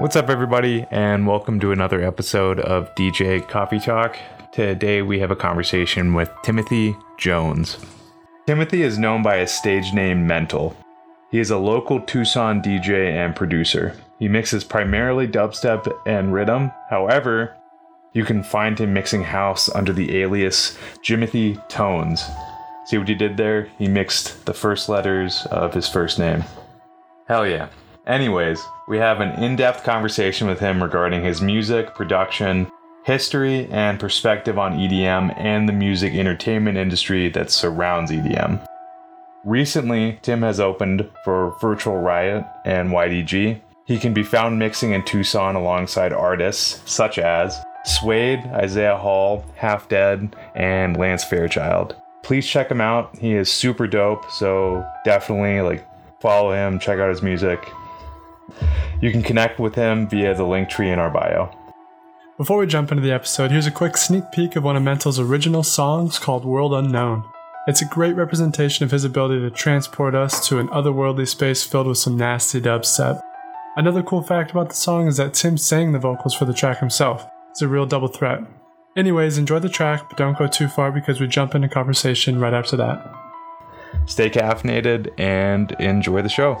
What's up, everybody, and welcome to another episode of DJ Coffee Talk. Today we have a conversation with Timothy Jones. Timothy is known by his stage name Mental. He is a local Tucson DJ and producer. He mixes primarily dubstep and riddim. However, you can find him mixing house under the alias Jimothy Tones. See what he did there? He mixed the first letters of his first name. Hell yeah. Anyways, we have an in depth conversation with him regarding his music, production, history, and perspective on EDM and the music entertainment industry that surrounds EDM. Recently, Tim has opened for Virtual Riot and YDG. He can be found mixing in Tucson alongside artists such as Suede, Isaiah Hall, Half Dead, and Lance Fairchild. Please check him out. He is super dope, so definitely like follow him, check out his music. You can connect with him via the Linktree in our bio. Before we jump into the episode, here's a quick sneak peek of one of Mental's original songs called World Unknown. It's a great representation of his ability to transport us to an otherworldly space filled with some nasty dubstep. Another cool fact about the song is that Tim sang the vocals for the track himself. It's a real double threat. Anyways, enjoy the track, but don't go too far because we jump into conversation right after that. Stay caffeinated and enjoy the show.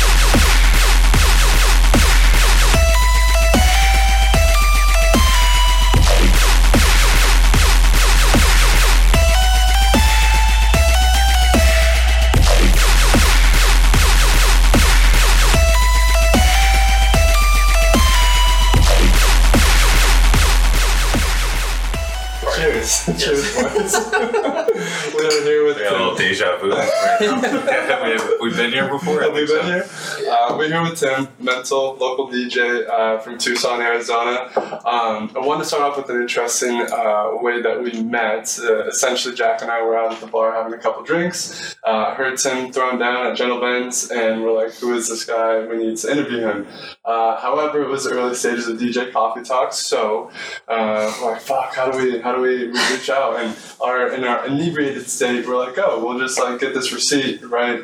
É mesmo. Right now. we have, been here before. I Have we been so. here? Uh, we're here with Tim, mental local DJ uh, from Tucson, Arizona. Um, I wanted to start off with an interesting uh, way that we met. Uh, essentially, Jack and I were out at the bar having a couple drinks. Uh, heard Tim thrown down at Gentle Ben's, and we're like, "Who is this guy? We need to interview him." Uh, however, it was the early stages of DJ Coffee Talks, so uh, we're like, "Fuck! How do we? How do we reach out?" And our in our inebriated state, we're like, "Oh, we'll just like get this receipt, right?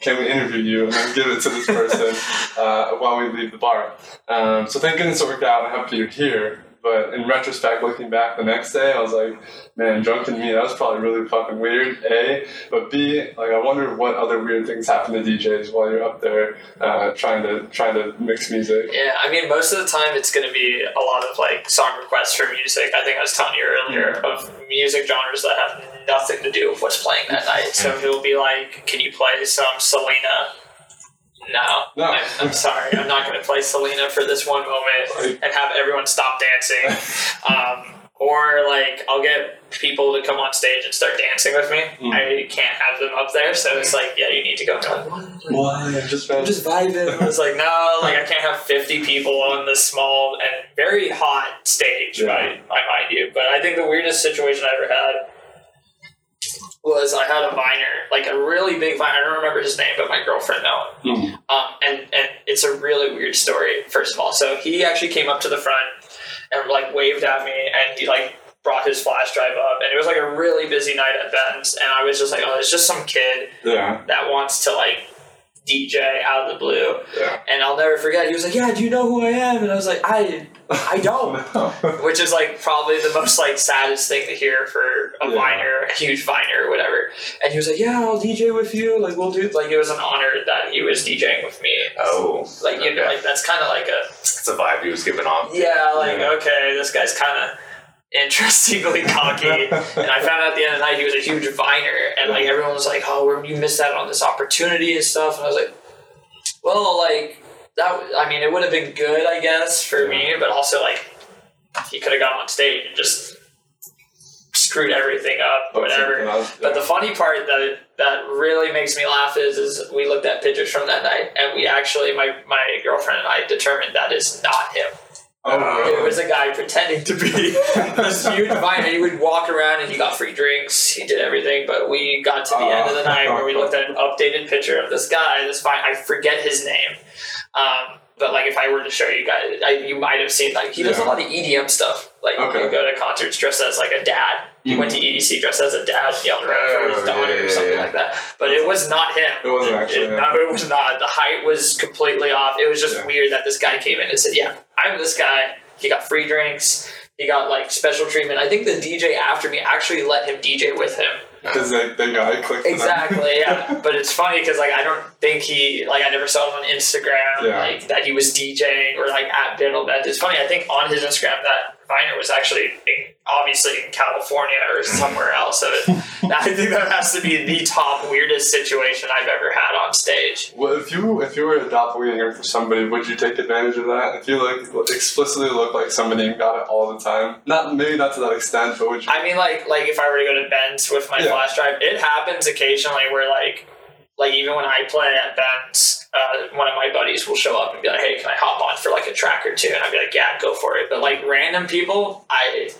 Can we interview you and then give it to this person uh, while we leave the bar?" Um, so thank goodness it worked out. I'm happy you're here. But in retrospect, looking back the next day, I was like, man, drunken me, that was probably really fucking weird, A. But B, like, I wonder what other weird things happen to DJs while you're up there uh, trying to trying to mix music. Yeah, I mean, most of the time it's going to be a lot of like song requests for music. I think I was telling you earlier of music genres that have nothing to do with what's playing that night. So he'll be like, "Can you play some Selena?" No, No. I'm, I'm sorry, I'm not going to play Selena for this one moment and have everyone stop dancing. Um, or like I'll get people to come on stage and start dancing with me. Mm. I can't have them up there, so it's like, yeah, you need to go. They're like? Why? Just man. I'm just vibing. It's like, no, like I can't have 50 people on this small and very hot stage, Yeah. by, by mind you. But I think the weirdest situation I ever had was I had a viner, like a really big viner. I don't remember his name, but my girlfriend know him. Mhm. Um, and and it's a really weird story. First of all, so he actually came up to the front and like waved at me, and he like brought his flash drive up, and it was like a really busy night at Ben's, and I was just like, oh, it's just some kid Yeah. that wants to like DJ out of the blue. Yeah. And I'll never forget. He was like, "Yeah, do you know who I am?" And I was like, "I, I don't." Which is like probably the most like saddest thing to hear for a Yeah. viner, a huge viner or whatever. And he was like, "Yeah, I'll DJ with you. Like we'll do." Like it was an honor that he was DJing with me. Oh, Like you know, like that's kind of like a it's a vibe he was giving off. yeah, like Yeah. okay, this guy's kind of interestingly cocky. and I found out at the end of the night he was a huge viner, and like everyone was like, "Oh, you missed out on this opportunity and stuff." And I was like, "Well, like that. I mean, it would have been good, I guess, for me, but also like he could have gone on stage and just screwed everything up, or whatever." But the funny part that that really makes me laugh is is we looked at pictures from that night, and we actually my my girlfriend and I determined that is not him. Oh, It was a guy pretending to be this huge viner. He would walk around and he got free drinks. He did everything. But we got to the end of the night where we looked at an updated picture of this guy. This vine, I forget his name. Um, but like if I were to show you guys, I, you might have seen like he does a lot of EDM stuff. Like Okay. you go to concerts dressed as like a dad. He went to mm-hmm. EDC dressed as a dad, yelled around oh, for his Oh, daughter yeah, or something yeah. like that. But it was not him. It wasn't actually It- him. no, it was not. The height was completely off. It was just weird that this guy came in and said, "Yeah, I'm this guy." He got free drinks. He got like special treatment. I think the DJ after me actually let him DJ with him. Because they got clicked. Exactly, yeah. But it's funny because like I don't think he like I never saw him on Instagram Yeah. like that he was DJing or like at Biddle Bent. It's funny. I think on his Instagram that Viner was actually in, obviously in California or mm. somewhere else. So it, I think that has to be the top weirdest situation I've ever had on stage. Well, if you if you were a doppelganger for somebody, would you take advantage of that? If you like explicitly look like somebody and got it all the time, not maybe not to that extent, but would you? I mean, like like if I were to go to Ben's with my Yeah. flash drive, it happens occasionally where like like even when I play at Ben's, uh, one of my buddies will show up and be like, "Hey, can I hop on for like a track or two? And I'd be like, "Yeah, go for it." But like random people, I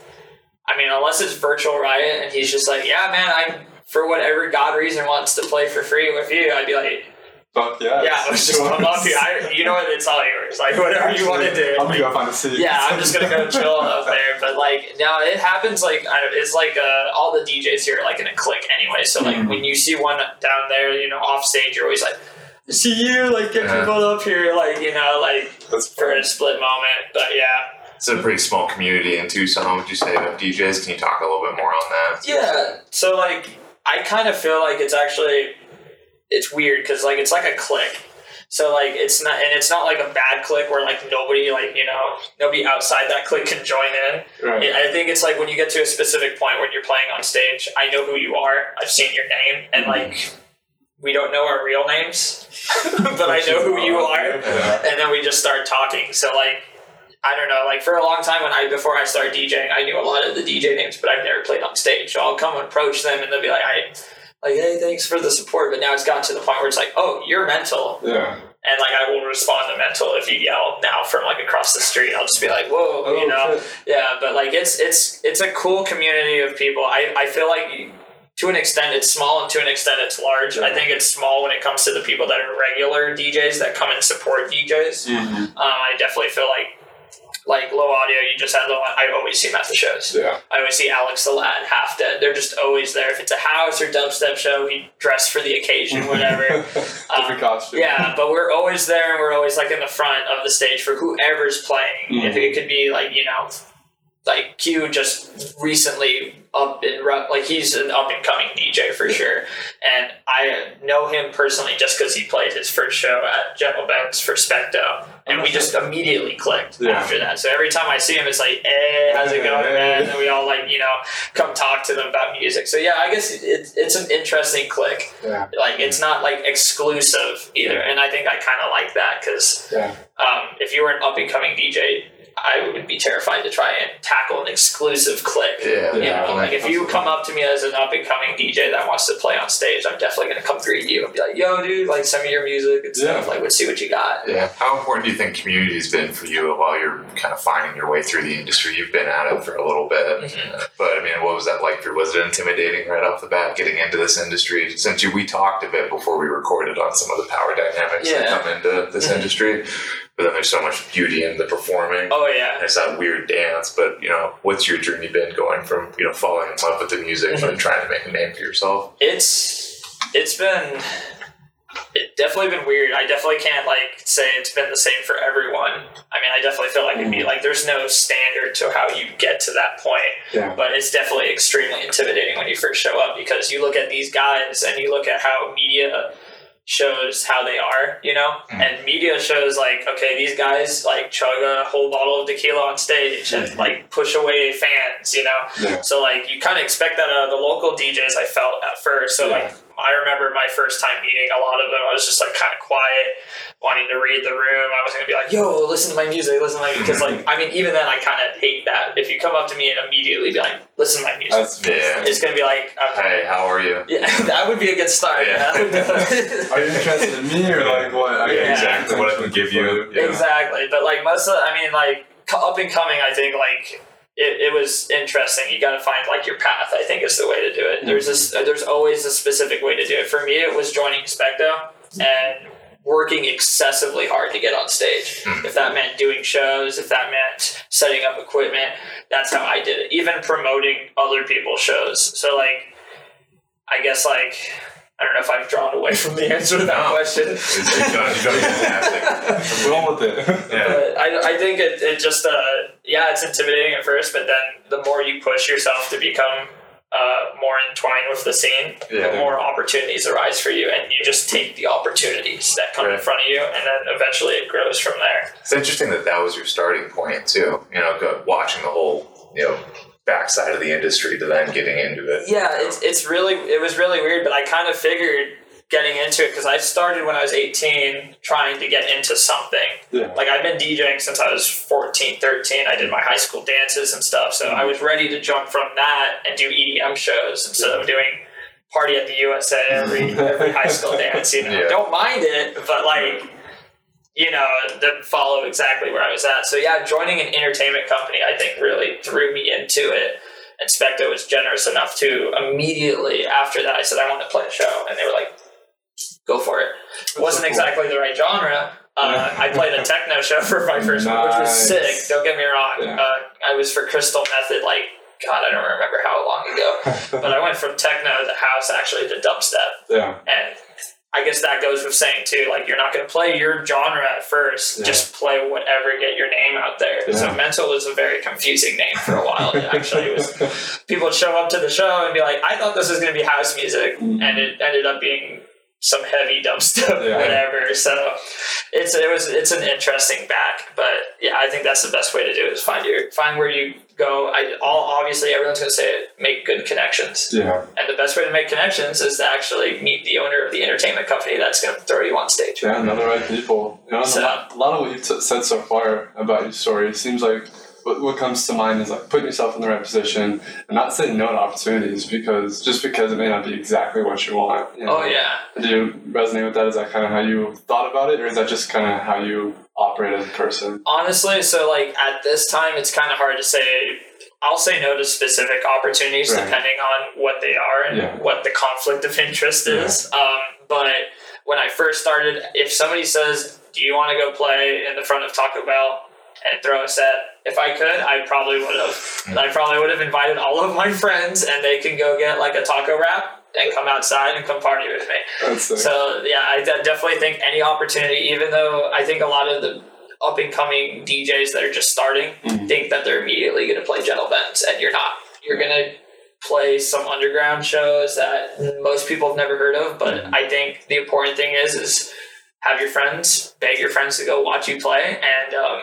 I mean, unless it's Virtual Riot and he's just like, "Yeah, man, I for whatever god reason wants to play for free with you," I'd be like, Fuck yeah. "Yeah, let's just come up here. I, you know what? It's all yours. Like whatever you want to do." I'm gonna go find a seat. yeah, I'm just gonna go chill up there. But like, now it happens. Like, I, it's like uh, all the DJs here are like in a clique anyway. So like, when you see one down there, you know, off stage, you're always like, "See you!" Like, get Yeah. people up here, like you know, like That's for a split moment. But yeah, It's a pretty small community in Tucson, would you say, of DJs? Can you talk a little bit more on that? yeah. So like, I kind of feel like it's actually it's weird because like it's like a click. So like it's not and it's not like a bad click where like nobody like you know nobody outside that click can join in. right. I think it's like when you get to a specific point when you're playing on stage, I know who you are, I've seen your name, and like we don't know our real names, but I know who you are, Yeah. and then we just start talking. So like I don't know, like for a long time when I before I started DJing, I knew a lot of the DJ names, but I've never played on stage. So I'll come and approach them, and they'll be like, "I." Like, hey, thanks for the support. But now it's gotten to the point where it's like, oh, you're mental. Yeah. And like, I will respond to mental if you yell now from like across the street. I'll just be like, whoa, Oh, you know? shit. Yeah, but like it's it's it's a cool community of people. I, I feel like to an extent it's small and to an extent it's large. I think it's small when it comes to the people that are regular DJs that come and support DJs. Mhm. Um, I definitely feel like like low audio. You just had low. I always see them at the shows. Yeah. I always see Alex the Lad, Half Dead. They're just always there. If it's a house or dubstep show, he dressed for the occasion, whatever. Different costume. Yeah, but we're always there and we're always like in the front of the stage for whoever's playing. Mhm. If it could be like, you know, like Q just recently up ru- like he's an up and coming DJ for sure. And I know him personally just because he played his first show at Gentle Ben's for Specto. And we just immediately clicked Yeah. after that. So every time I see him, it's like, hey, how's it going, man? And we all like, you know, come talk to them about music. So yeah, I guess it, it's an interesting click Yeah. like it's not like exclusive either and i think i kind of like that because Yeah. um, if you were an up and coming dj I would be terrified to try and tackle an exclusive click. Yeah, You Yeah, know, like if you come up to me as an up and coming DJ that wants to play on stage, I'm definitely gonna come greet you and be like, "Yo, dude, like send me your music and stuff. Yeah. Like, let's see what you got." Yeah. How important do you think community's been for you while you're kind of finding your way through the industry? You've been at it for a little bit, Mhm. but I mean, what was that like for? Was it intimidating right off the bat getting into this industry? Since you, we talked a bit before we recorded on some of the power dynamics that come into this Mhm. industry, but then there's so much beauty in the performing. Oh yeah. There's that weird dance, but you know, what's your journey been going from you know falling in love with the music Mm-hmm. and trying to make a name for yourself? it's it's been it definitely been weird. I definitely can't like say it's been the same for everyone. I mean, I definitely feel like it'd be like there's no standard to how you get to that point. Yeah. But it's definitely extremely intimidating when you first show up because you look at these guys and you look at how media shows how they are, you know? Mm. And media shows like, okay, these guys like chug a whole bottle of tequila on stage and mm. like push away fans, you know? Yeah. So like you kind of expect that out of the local DJs. I felt at first. So like I remember my first time meeting a lot of them. I was just like kind of quiet, wanting to read the room. I was gonna be like, "Yo, listen to my music, listen to my," because like I mean, even then I kind of hate that. If you come up to me and immediately be like, "Listen to my music," That's Yeah. it's gonna be like, okay. Hey, how are you? Yeah, that would be a good start. Yeah. Yeah. Are you interested in me or like what? I Yeah, exactly. What I can give you. Yeah. Exactly, but like most of, I mean, like up and coming, I think like it, it was interesting. You got to find like your path. I think is the way to do it. Mm-hmm. There's this, there's always a specific way to do it. For me, it was joining Specto and working excessively hard to get on stage. Mm-hmm. If that meant doing shows, if that meant setting up equipment, that's how I did it. Even promoting other people's shows. So like, I guess like. I don't know if I've drawn away from the answer to that No. question. It's, it's done, you've done fantastic. Roll with it. Yeah. But I, I think it, it just uh yeah it's intimidating at first but then the more you push yourself to become uh, more entwined with the scene the Yeah. more opportunities arise for you and you just take the opportunities that come in Right. front of you and then eventually it grows from there It's interesting that that was your starting point too. You know, go, watching the whole you know backside of the industry to then getting into it. yeah it's, it's really it was really weird but I kind of figured getting into it because I started when I was 18 trying to get into something Yeah. like I've been DJing since I was 14, 13. I did my high school dances and stuff. So I mm-hmm. was ready to jump from that and do EDM shows instead of doing party at the USA every every high school dance. You know, Yeah. don't mind it, but like you know, didn't follow exactly where I was at. So yeah, joining an entertainment company, I think, really threw me into it. And Specto was generous enough to immediately after that, I said I want to play a show, and they were like, "Go for it." wasn't exactly the right genre. Uh, I played a techno show for my first one, which was sick. Don't get me wrong. Yeah. Uh, I was for Crystal Method, like God, I don't remember how long ago, but I went from techno to house actually to dubstep, Yeah. and I guess that goes with saying too, like you're not going to play your genre at first. Yeah. Just play whatever, get your name out there. So mental was a very confusing name for a while. It actually was. People would show up to the show and be like, "I thought this was going to be house music," Mm. and it ended up being some heavy dubstep, Yeah. whatever. So it's it was it's an interesting back, but yeah, I think that's the best way to do it is find your find where you go. I all obviously everyone's going to say it, make good connections. Yeah. And the best way to make connections is to actually meet the owner of the entertainment company that's going to throw you on stage. Yeah, know the right people. You know, So- a, lot, a lot of what you've t- said so far about your story seems like what, what comes to mind is like putting yourself in the right position and not saying no to opportunities because just because it may not be exactly what you want. You know? Oh yeah. Do you resonate with that? Is that kind of how you thought about it, or is that just kind of how you operate as a person? Honestly, so like at this time, it's kind of hard to say. I'll say no to specific opportunities Right. depending on what they are and Yeah. what the conflict of interest is. Um, but when I first started, if somebody says, "Do you want to go play in the front of Taco Bell and throw a set?" If I could, I probably would have. I probably would have invited all of my friends, and they can go get like a taco wrap and come outside and come party with me. So yeah, I definitely think any opportunity, even though I think a lot of the up and coming DJs that are just starting Mhm. think that they're immediately going to play Gentle Ben's, and you're not. You're going to play some underground shows that most people have never heard of. But I think the important thing is is have your friends, beg your friends to go watch you play, and um,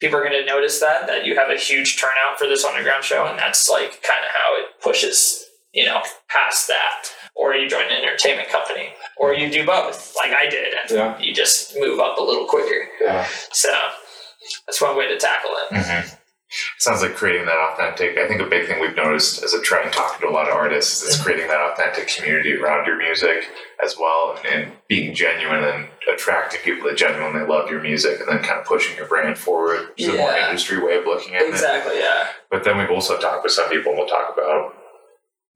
people are going to notice that that you have a huge turnout for this underground show, and that's like kind of how it pushes you know past that. Or you join an entertainment company, or you do both, like I did, and Yeah. you just move up a little quicker. yeah. So That's one way to tackle it. Mm-hmm. Sounds like creating that authentic. I think a big thing we've noticed as a trend talking to a lot of artists is creating that authentic community around your music as well and, and being genuine and attracting people that genuinely love your music and then kind of pushing your brand forward. Which is a more industry way of looking at it. Exactly. Yeah. But then we've also talked with some people, and we'll talk about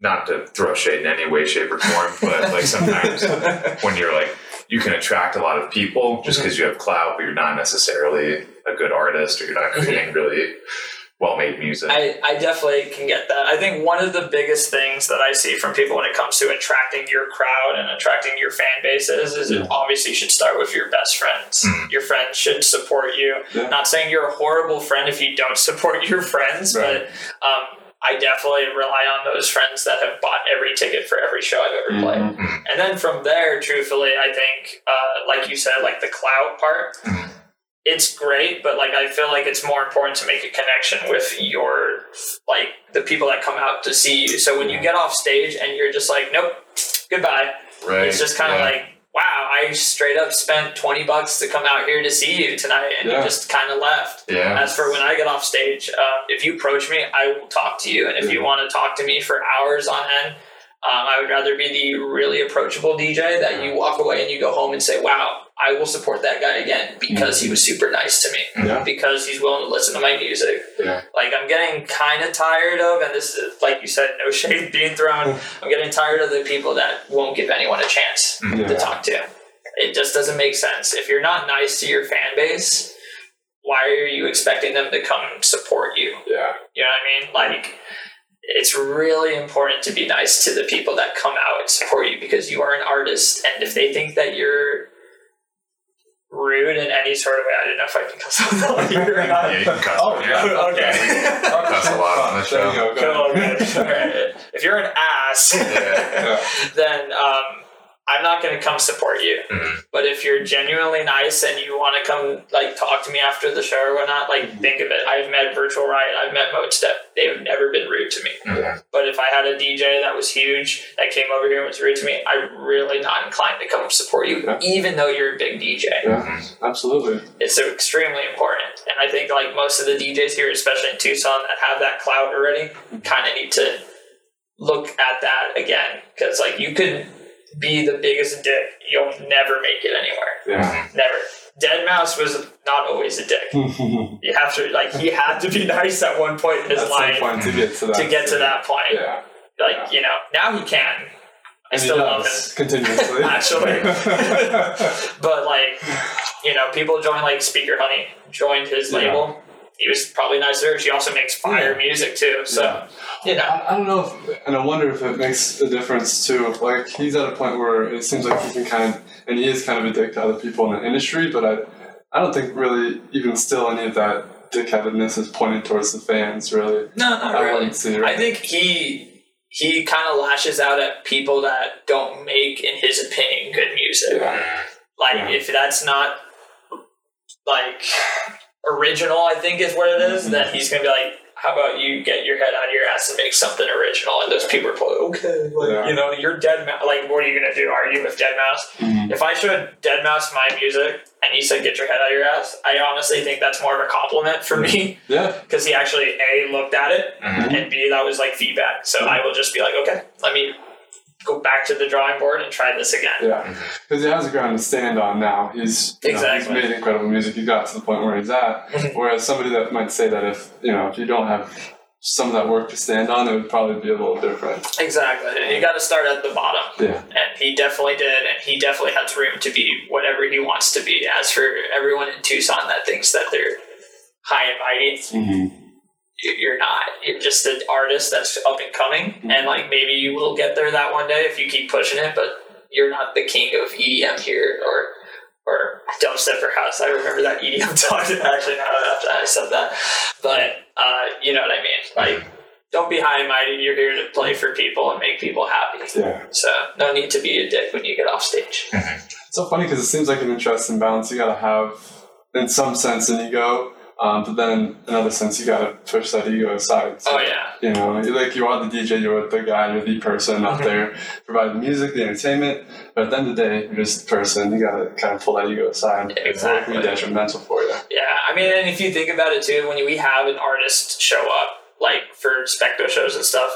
not to throw shade in any way, shape, or form, but like sometimes when you're like, you can attract a lot of people just mm-hmm. because you have clout, but you're not necessarily a good artist or you're not creating really well made music. I, I definitely can get that. I think one of the biggest things that I see from people when it comes to attracting your crowd and attracting your fan bases is it obviously should start with your best friends. Your friends should support you. Yeah. Not saying you're a horrible friend if you don't support your friends, Right. but um, I definitely rely on those friends that have bought every ticket for every show I've ever played. And then from there, truthfully, I think, uh, like you said, like the cloud part, it's great, but like I feel like it's more important to make a connection with your like the people that come out to see you. So when you get off stage and you're just like, nope, goodbye. right? It's just kind of Yeah. like, wow, I straight up spent twenty bucks to come out here to see you tonight, and Yeah. you just kind of left. yeah. As for when I get off stage, um, if you approach me, I will talk to you. And if you Mhm. want to talk to me for hours on end, um, I would rather be the really approachable DJ that you walk away and you go home and say, wow, I will support that guy again because he was super nice to me, Yeah. because he's willing to listen to my music. Yeah. Like, I'm getting kind of tired of, and this is, like you said, no shade being thrown, I'm getting tired of the people that won't give anyone a chance to talk to. It just doesn't make sense. If you're not nice to your fan base, why are you expecting them to come support you? Yeah. You know what I mean? Like, it's really important to be nice to the people that come out and support you because you are an artist. And if they think that you're rude in any sort of way, I don't know if I can cuss on the here or not. yeah, you can cuss. Oh, yeah. okay. Cuss a lot on the There you show. go. go Cool, ahead. okay. If you're an ass, Yeah. then um, I'm not going to come support you. Mhm. But if you're genuinely nice and you want to come like talk to me after the show or whatnot, like think of it. I've met Virtual Riot, I've met Modestep. They've never been rude to me. Mhm. But if I had a DJ that was huge that came over here and was rude to me, I'm really not inclined to come support you, Yeah. even though you're a big DJ. Yeah. Absolutely. It's extremely important. And I think like most of the DJs here, especially in Tucson, that have that clout already, kind of need to look at that again because like you could be the biggest dick, you'll never make it anywhere. Yeah. Never. Deadmau5 was not always a dick. You have to like he had to be nice at one point in his At some life point to get to that. to get to that point. Yeah. Like you know, now he can. I And he still love him. continuously. Actually. But like, you know, people join like Speaker Honey, joined his Yeah. label. He was probably to her. She also makes fire music too. So Yeah. you know, I, I don't know, if, and I wonder if it makes a difference too. Like he's at a point where it seems like he can kind of, and he is kind of a dick to other people in the industry. But I, I don't think really even still any of that dickheadedness is pointed towards the fans. Really, no, not I really. see. I think he he kind of lashes out at people that don't make, in his opinion, good music. Yeah. Like Yeah. if that's not like original, I think is what it is, Mm-hmm. then he's gonna be like, "How about you get your head out of your ass and make something original?" And those people are probably okay, like Yeah. you know, you're Deadmau5. Like, what are you gonna do? Argue with Deadmau5? Mhm. If I showed Deadmau5 my music and he said, "Get your head out of your ass," I honestly think that's more of a compliment for me Yeah. because he actually a looked at it Mhm. and b that was like feedback. So I will just be like, "Okay, let me." Go back to the drawing board and try this again. Yeah, because he has a ground to stand on now. He's you know, Exactly. he's made incredible music. He got to the point where he's at. Whereas somebody that might say that if you know if you don't have some of that work to stand on, it would probably be a little different. Exactly. You got to start at the bottom. Yeah. And he definitely did, and he definitely has room to be whatever he wants to be. As for everyone in Tucson that thinks that they're high and mighty, Mm-hmm. You- you're not. You're just an artist that's up and coming, and like maybe you will get there that one day if you keep pushing it. But you're not the king of EDM here, or or dubstep or house. I remember that EDM talk actually now that I said that, but uh, you know what I mean. Like, don't be high and mighty. You're here to play for people and make people happy. Yeah. So no need to be a dick when you get off stage. It's so funny because it seems like an interesting balance. You gotta have, in some sense, an ego Um, but then in other sense, you gotta push that ego aside. So, Oh yeah. You know, like you are the DJ, you're the guy, you're the person Mm-hmm. there providing the music, the entertainment. But at the end of the day, you're just the person. You gotta kind of pull that ego aside. Exactly. be detrimental for you. Yeah, I mean, and if you think about it too, when we have an artist show up, like for specto shows and stuff,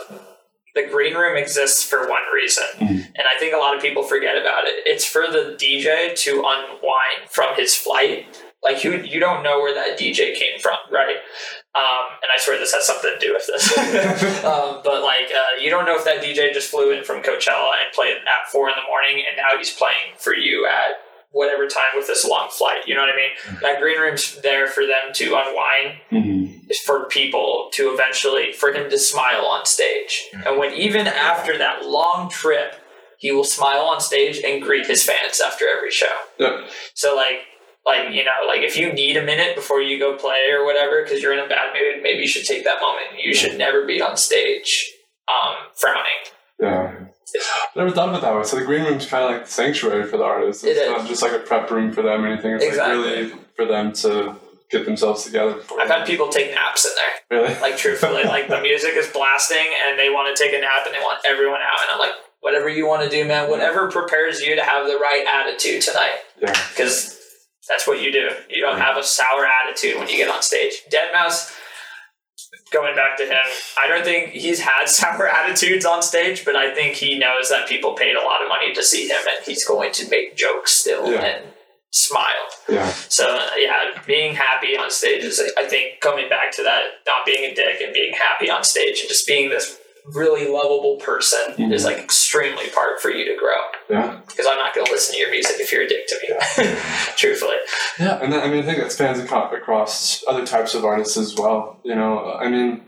the green room exists for one reason, and I think a lot of people forget about it. It's for the DJ to unwind from his flight. Like you, you don't know where that DJ came from, right? Um, and I swear this has something to do with this. um, but like, uh, you don't know if that DJ just flew in from Coachella and played at four in the morning, and now he's playing for you at whatever time with this long flight. You know what I mean? That green room's there for them to unwind, Mm-hmm. for people to eventually for him to smile on stage. And when even after that long trip, he will smile on stage and greet his fans after every show. Yep. So like like you know like if you need a minute before you go play or whatever because you're in a bad mood maybe you should take that moment you should never be on stage um, frowning Yeah. Never thought of it that way. So the green room's kind of like the sanctuary for the artists. It's It is. not just like a prep room for them or anything. It's Exactly. like really for them to get themselves together. I've had people take naps in there really. like truthfully like the music is blasting and they want to take a nap and they want everyone out and i'm like whatever you want to do man whatever prepares you to have the right attitude tonight yeah. That's what you do. You don't have a sour attitude when you get on stage. Deadmau5, going back to him, I don't think he's had sour attitudes on stage, but I think he knows that people paid a lot of money to see him, and he's going to make jokes still Yeah. and smile. Yeah. So yeah, being happy on stage is, I think, coming back to that, not being a dick and being happy on stage and just being this really lovable person mm-hmm. is like extremely hard for you to grow Yeah. because I'm not going to listen to your music if you're a dick to me. Truthfully, Yeah, and then, I mean, I think that spans across other types of artists as well. You know, I mean,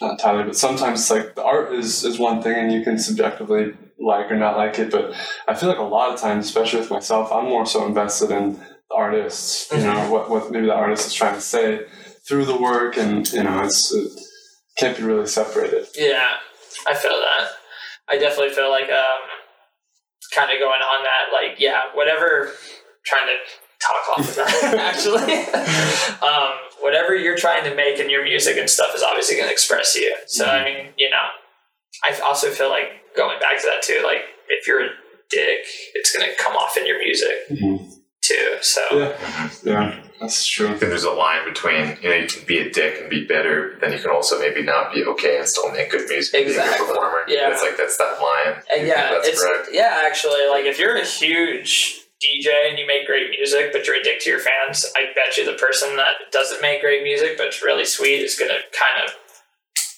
not entirely, but sometimes it's like the art is, is one thing and you can subjectively like or not like it. But I feel like a lot of times, especially with myself, I'm more so invested in the artists, you mm-hmm. know, what, what maybe the artist is trying to say through the work. And, you know, it's, it can't be really separated. yeah, I feel that. I definitely feel like um, kind of going on that, like yeah, whatever. Trying to talk off of that actually. um, whatever you're trying to make in your music and stuff is obviously going to express you. So I mean, you know, I also feel like going back to that too. Like if you're a dick, it's going to come off in your music too. So Yeah. Yeah, that's true. I think there's a line between you know you can be a dick and be bitter, but then you can also maybe not be okay and still make good music. and Be a Exactly. performer. Yeah. it's like that's that line. And I yeah, that's it's correct. yeah. Actually, like if you're a huge DJ and you make great music, but you're a dick to your fans, I bet you the person that doesn't make great music but it's really sweet is gonna kind of,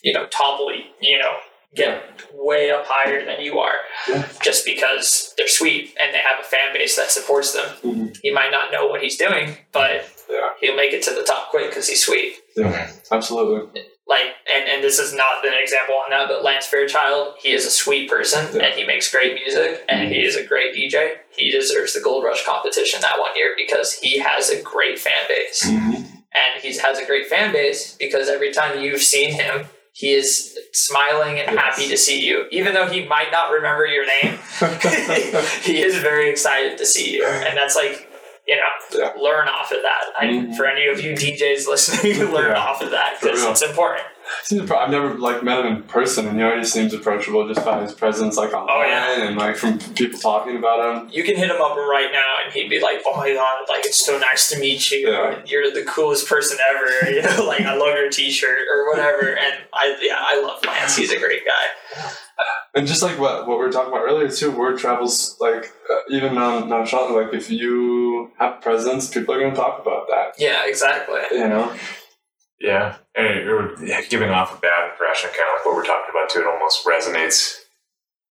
you know, topple you know, get way up higher than you are, Yeah. just because they're sweet and they have a fan base that supports them. Mhm. He might not know what he's doing, but Yeah. he'll make it to the top quick because he's sweet Yeah, absolutely. like and, and this is not an example on that but lance fairchild he is a sweet person Yeah. and he makes great music and he is a great dj he deserves the gold rush competition that one year because he has a great fan base Mhm. and he has a great fan base because every time you've seen him he is smiling and happy to see you even though he might not remember your name he is very excited to see you and that's like you know Yeah. learn off of that I, Mhm. for any of you djs listening learn Yeah. off of that because it's important Seems I've never like met him in person, and you know he seems approachable just by his presence, like online Oh, yeah. and like from people talking about him. you can hit him up right now and he'd be like, Oh my god, like it's so nice to meet you. Yeah. You're the coolest person ever. You know, like I love your t shirt or whatever. And I yeah, I love Lance. He's a great guy. And just like what, what we were talking about earlier too, word travels like uh, even non nonchalantly. Like if you have presence, people are going to talk about that. Yeah, exactly. You know. Yeah, and it, it, yeah, giving off a bad impression, kind of like what we're talking about too. It almost resonates.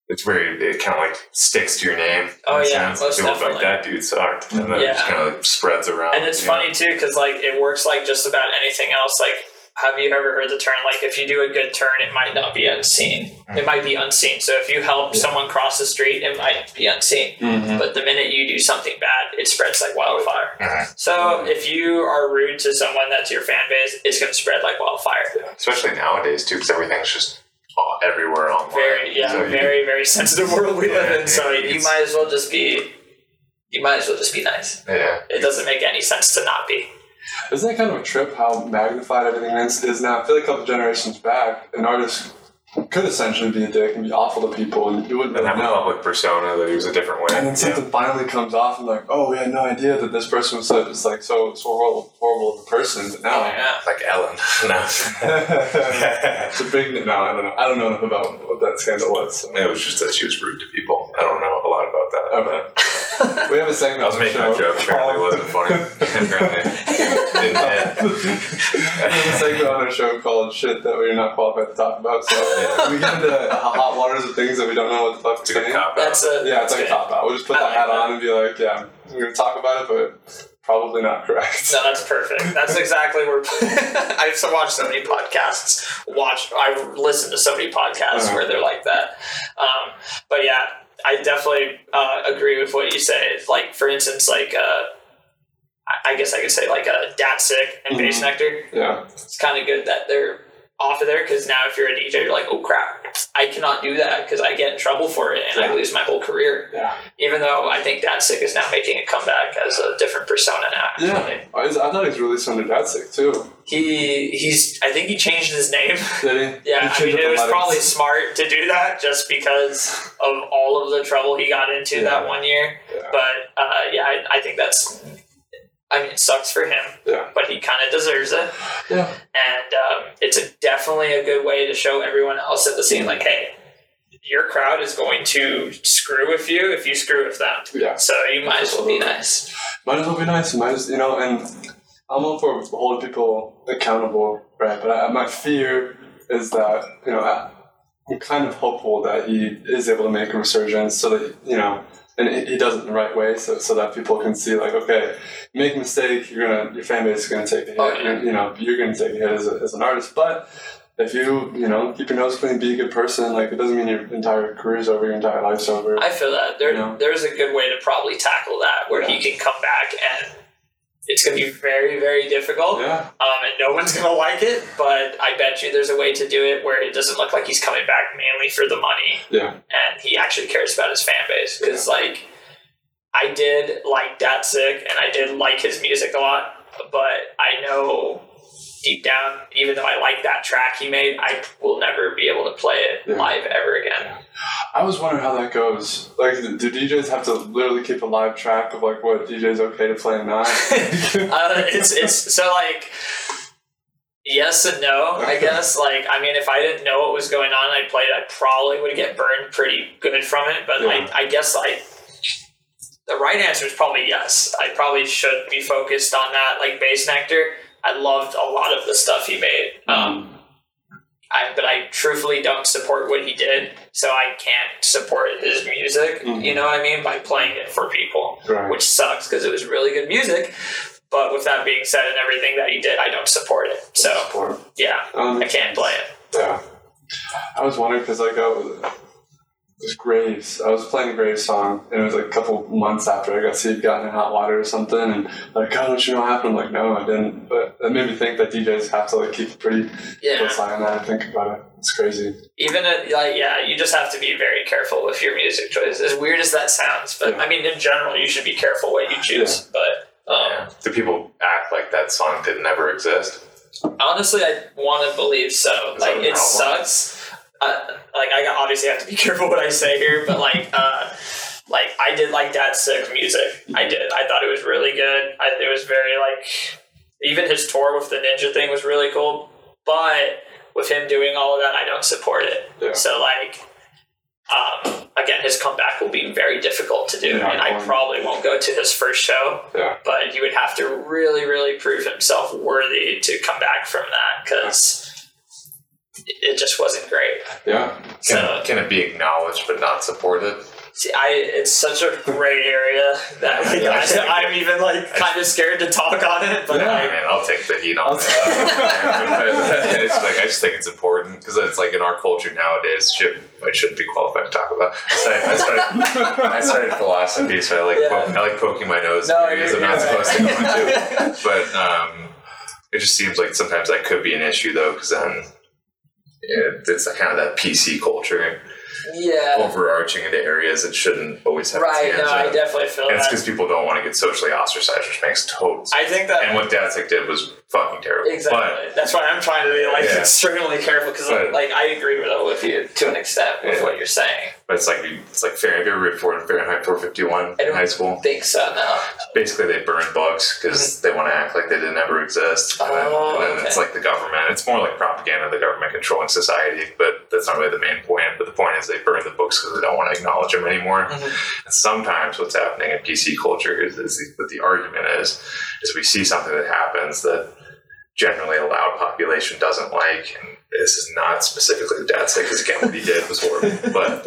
It's very, it kind of like sticks to your name. Oh, in yeah, sense. most People are like that dude sucked, and then it just kind of like spreads around. And it's you know? funny too, because like it works like just about anything else. Like, have you ever heard the term like if you do a good turn, it might not be unseen. It might be unseen. So if you help someone cross the street, it might be unseen. Mm-hmm. But the minute you do something bad, it spreads like wildfire. Mhm. So if you are rude to someone that's your fan base, it's going to spread like wildfire. especially nowadays too, because everything's just everywhere online. Very, yeah, So you- very, very sensitive world we live in. So you might as well just be, you might as well just be nice. Yeah, It doesn't make any sense to not be. Isn't that kind of a trip how magnified everything is, is now? I feel like a couple generations back, an artist could essentially be a dick and be awful to people, and you wouldn't And have a public persona that he was a different way. And then something finally comes off, and like, oh, we had no idea that this person was so, just like so so horrible, horrible of a person. But now, oh, Yeah. Like Ellen. no. it's a big no. I don't know. I don't know enough about what that scandal was. So. It was just that she was rude to people. I don't know a lot about that. Okay. But We have a segment. I was making a joke. Apparently, it wasn't funny. Apparently, didn't hit. We have a segment on our show called "Shit That We're Not Qualified to Talk About." So Yeah. we get into hot waters of things that we don't know what the fuck to a good say. That's a Yeah, it's like a good. cop out. We'll just put I that like hat that. on and be like, "Yeah, we're gonna talk about it, but probably not correct." No, that's perfect. That's exactly where I've watched so many podcasts. Watch, I've listened to so many podcasts Uh-huh. where they're like that. Um, but yeah, I definitely uh, agree with what you say. Like for instance, like uh, I- guess I could say like a Datsik and Bass Mhm. Nectar. Yeah, It's kind of good that they're off of there because now if you're a DJ, you're like, oh crap, I cannot do that because I get in trouble for it and I lose my whole career. yeah, Even though I think Datsik is now making a comeback as a different persona now. yeah. I, I thought he was released under Datsik too. He he's I think he changed his name. Did he? Yeah, He I mean it was letters. probably smart to do that just because of all of the trouble he got into Yeah. that one year. Yeah. But uh, yeah, I, I think that's I mean it sucks for him, Yeah, but he kind of deserves it. yeah, And um, it's a, definitely a good way to show everyone else at the scene like, hey, your crowd is going to screw with you if you screw with them. yeah. So you might as well be nice. Might as well be nice. Might as you know, and I'm all for holding people accountable, right? But I, my fear is that you know I, I'm kind of hopeful that he is able to make a resurgence, so that you know, and he does it in the right way, so so that people can see like, okay, make a mistake, you're gonna your fan base is gonna take a oh, hit. Oh, yeah. You're- know, you're gonna take a hit as, a, as an artist, but. If you, you know, keep your nose clean, be a good person, like it doesn't mean your entire career's over, your entire life's over. I feel that there Yeah. there's a good way to probably tackle that where he can come back and it's going to be very very difficult. yeah, Um, and no one's going to like it, but I bet you there's a way to do it where it doesn't look like he's coming back mainly for the money yeah, and he actually cares about his fan base. Because, like, I did like Datsik and I did like his music a lot, but I know deep down, even though I like that track he made, I will never be able to play it Yeah. live ever again. I was wondering how that goes. Like, do DJs have to literally keep a live track of like what DJs okay to play and not? uh, it's it's so like yes and no i guess like i mean if i didn't know what was going on i played i probably would get burned pretty good from it but Yeah. I, I guess like the right answer is probably yes i probably should be focused on that like Bassnectar i loved a lot of the stuff he made um, I, but I truthfully don't support what he did, so I can't support his music. Mhm. You know what I mean by playing it for people Right. which sucks because it was really good music. But with that being said, and everything that he did, I don't support it. So Support. yeah, Um, I can't play it. Yeah. I was wondering because like I was Graves. I was playing a Graves song, and it was like a couple months after I got see he'd gotten in hot water or something, and like, oh, don't you know what happened? I'm like, no, I didn't. But that made me think that DJs have to like keep a pretty Yeah, close eye on that and think about it. It's crazy. even at, like yeah, you just have to be very careful with your music choices. As weird as that sounds, but Yeah. I mean, in general, you should be careful what you choose. But um, Yeah. Do people act like that song did never exist? honestly, I want to believe so. Is Like it problem? sucks. Uh, like I obviously have to be careful what I say here, but like, uh, like I did like Datsik music. I did. I thought it was really good. I, it was very like, even his tour with the ninja thing was really cool. But with him doing all of that, I don't support it. Yeah. So like, um, again, his comeback will be very difficult to do, and I probably won't go to his first show Yeah. but he would have to really, really prove himself worthy to come back from that because it just wasn't great. Yeah. Can, So can it be acknowledged but not supported? see, I it's such a gray area that like, Yeah. I, I'm even like kind of scared to talk on it. But I I, mean, I'll take the heat on it. it's like I just think it's important because it's like in our culture nowadays, shit, I shouldn't be qualified to talk about. I started, I started, I started philosophy, so I like Yeah. poke, I like poking my nose No, in areas I'm not you're supposed to go into. But um, it just seems like sometimes that could be an issue though, because then it, it's kind of that PC culture. Yeah. overarching into areas it shouldn't always have Right. No, I definitely feel and it's because people don't want to get socially ostracized, which makes total sense. I think that and what Datsik did was fucking terrible. Exactly. That's why I'm trying to be like Yeah. extremely careful because like I agree with with you to an extent with Yeah. what you're saying. But, but it's like it's like Fahrenheit. Have you ever read Fahrenheit 451 I in high school? think so. No. Basically, they burn books because they want to act like they didn't ever exist. And then, Oh, and then it's like the government. It's more like propaganda, the government controlling society. But that's not really the main point. But the point is they burn the books because they don't want to acknowledge them anymore. Mm-hmm. And sometimes what's happening in PC culture is, is the, what the argument is, is we see something that happens that generally a loud population doesn't like. And this is not specifically the Datsik because again, what he did was horrible. But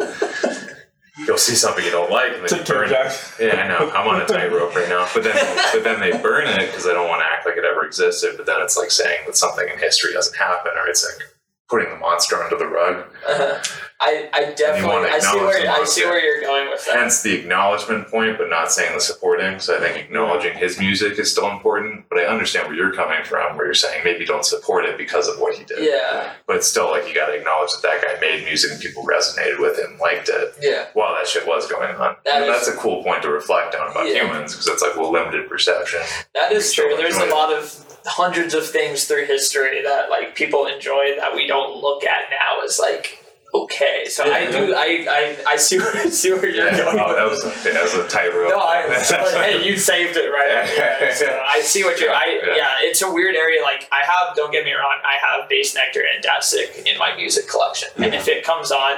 you'll see something you don't like and then you burn it. Yeah, I know. I'm on a tightrope right now. But then, but then they burn it because they don't want to act like it ever existed. But then it's like saying that something in history doesn't happen, or it's like putting the monster under the rug. Uh-huh. I I definitely I see where I see where you're going with that. Hence the acknowledgement point, but not saying the supporting. So I think acknowledging his music is still important. But I understand where you're coming from, where you're saying maybe don't support it because of what he did. Yeah. But it's still like you got to acknowledge that that guy made music and people resonated with him, liked it. Yeah. While that shit was going on, That is- that's a cool point to reflect on about Yeah. humans because it's like well, limited perception. That is true. There's a it. lot of hundreds of things through history that like people enjoy that we don't look at now as like okay. So I do I, I I see where see where you're Yeah. going. Oh, that was a, that was a tightrope. No, I, hey, you saved it right. Yeah, so I see what you're. I Yeah. yeah, it's a weird area. Like I have, don't get me wrong, I have Bassnectar and Datsik in my music collection, and if it comes on,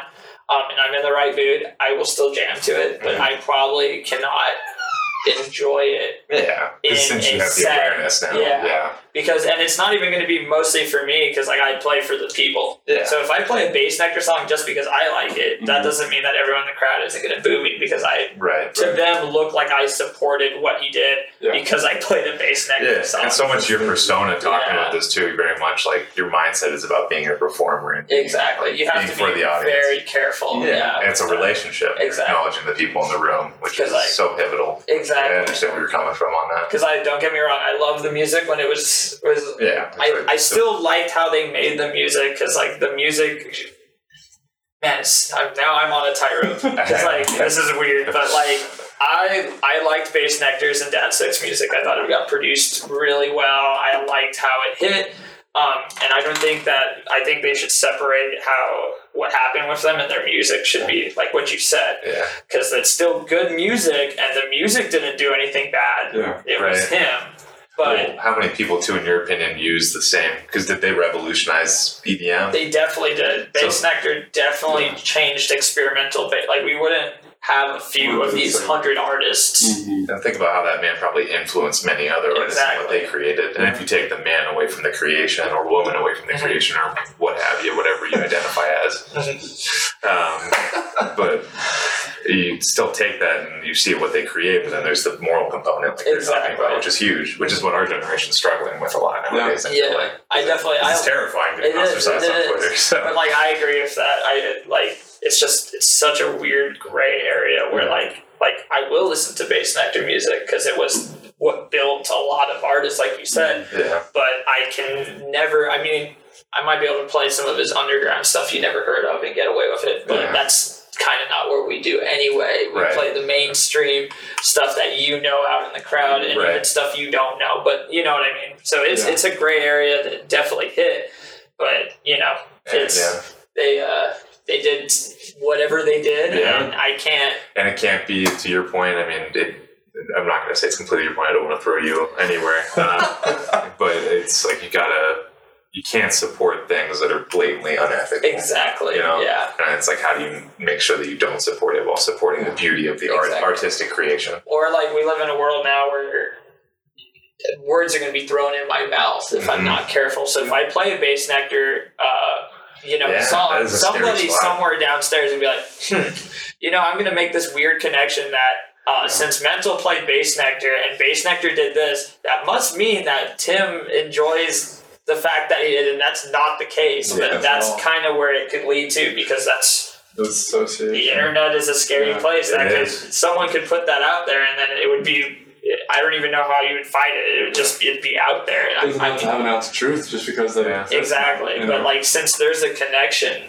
um, and I'm in the right mood, I will still jam to it. But I probably cannot enjoy it yeah. Since you have the awareness now, yeah. yeah. because, and it's not even going to be mostly for me because like I play for the people. Yeah. So if I play a Bassnectar song just because I like it, that Mhm. doesn't mean that everyone in the crowd isn't going to boo me because I Right. to right. them look like I supported what he did Yeah. because I played a Bassnectar Yeah, song. and so much your persona talking Yeah. about this too. Very much like your mindset is about being a performer and exactly. You have to for be the audience. very careful. Yeah, it's a relationship. Exactly. acknowledging the people in the room, which is like- so pivotal. I Exactly. understand where you're coming from on that. Because I don't get me wrong, I love the music when it was was. Yeah, I, I still liked how they made the music because like the music. Man, it's, I'm, now I'm on a tightrope. 'Cause, like this is weird, but like I I liked Bassnectar's and Datsik music. I thought it got produced really well. I liked how it hit. Um, and I don't think that I think they should separate how what happened with them and their music should be like what you said Yeah, because it's still good music and the music didn't do anything bad. Yeah. It was him. But Well, how many people, too, in your opinion, use the same? Because did they revolutionize EDM? they definitely did. Bass So- Nectar definitely changed experimental ba- like we wouldn't have a few of these hundred artists. And think about how that man probably influenced many other artists and what they created. And if you take the man away from the creation or woman away from the Mhm. creation or what have you, whatever you identify as, um, but you still take that and you see what they create, but then there's the moral component, like you're talking Exactly. about, which is huge, which is what our generation's struggling with a lot nowadays. I Yeah, like. I definitely I It's terrifying to It is, ostracize it on is. Twitter. So. But like I agree with that. I like it's just it's such a weird gray area where like like I will listen to Bassnectar music because it was what built a lot of artists, like you said. yeah. But I can never. I mean, I might be able to play some of his underground stuff you never heard of and get away with it, but Yeah. that's kind of not what we do anyway. We Right. play the mainstream stuff that you know out in the crowd and Right. even stuff you don't know. But you know what I mean. So it's Yeah. it's a gray area that definitely hit. But you know, it's yeah. they uh they did whatever they did, Yeah. and I can't. And it can't be to your point. I mean, it, I'm not going to say it's completely your point. I don't want to throw you anywhere. Uh, but it's like you gotta, you can't support things that are blatantly unethical. Exactly. You know? Yeah. And it's like, how do you make sure that you don't support it while supporting the beauty of the art, artistic creation? Or like we live in a world now where words are going to be thrown in my mouth if I'm Mhm. not careful. So if I play a Bassnectar, uh, you know, Yeah, song, that is a scary somebody somewhere downstairs would be like, hmm, you know, I'm going to make this weird connection that. Uh, since Mental played Bassnectar and Bassnectar did this, that must mean that Tim enjoys the fact that he did, and that's not the case. Yeah, but that's no. kind of where it could lead to because that's Those associations. the internet is a scary Yeah, place. it That could, is. someone could put that out there, and then it would be. I don't even know how you would fight it. It would just it'd be out there. And doesn't I, have to have an ounce of truth just because they Yeah. exist, exactly. you But like, since there's a connection,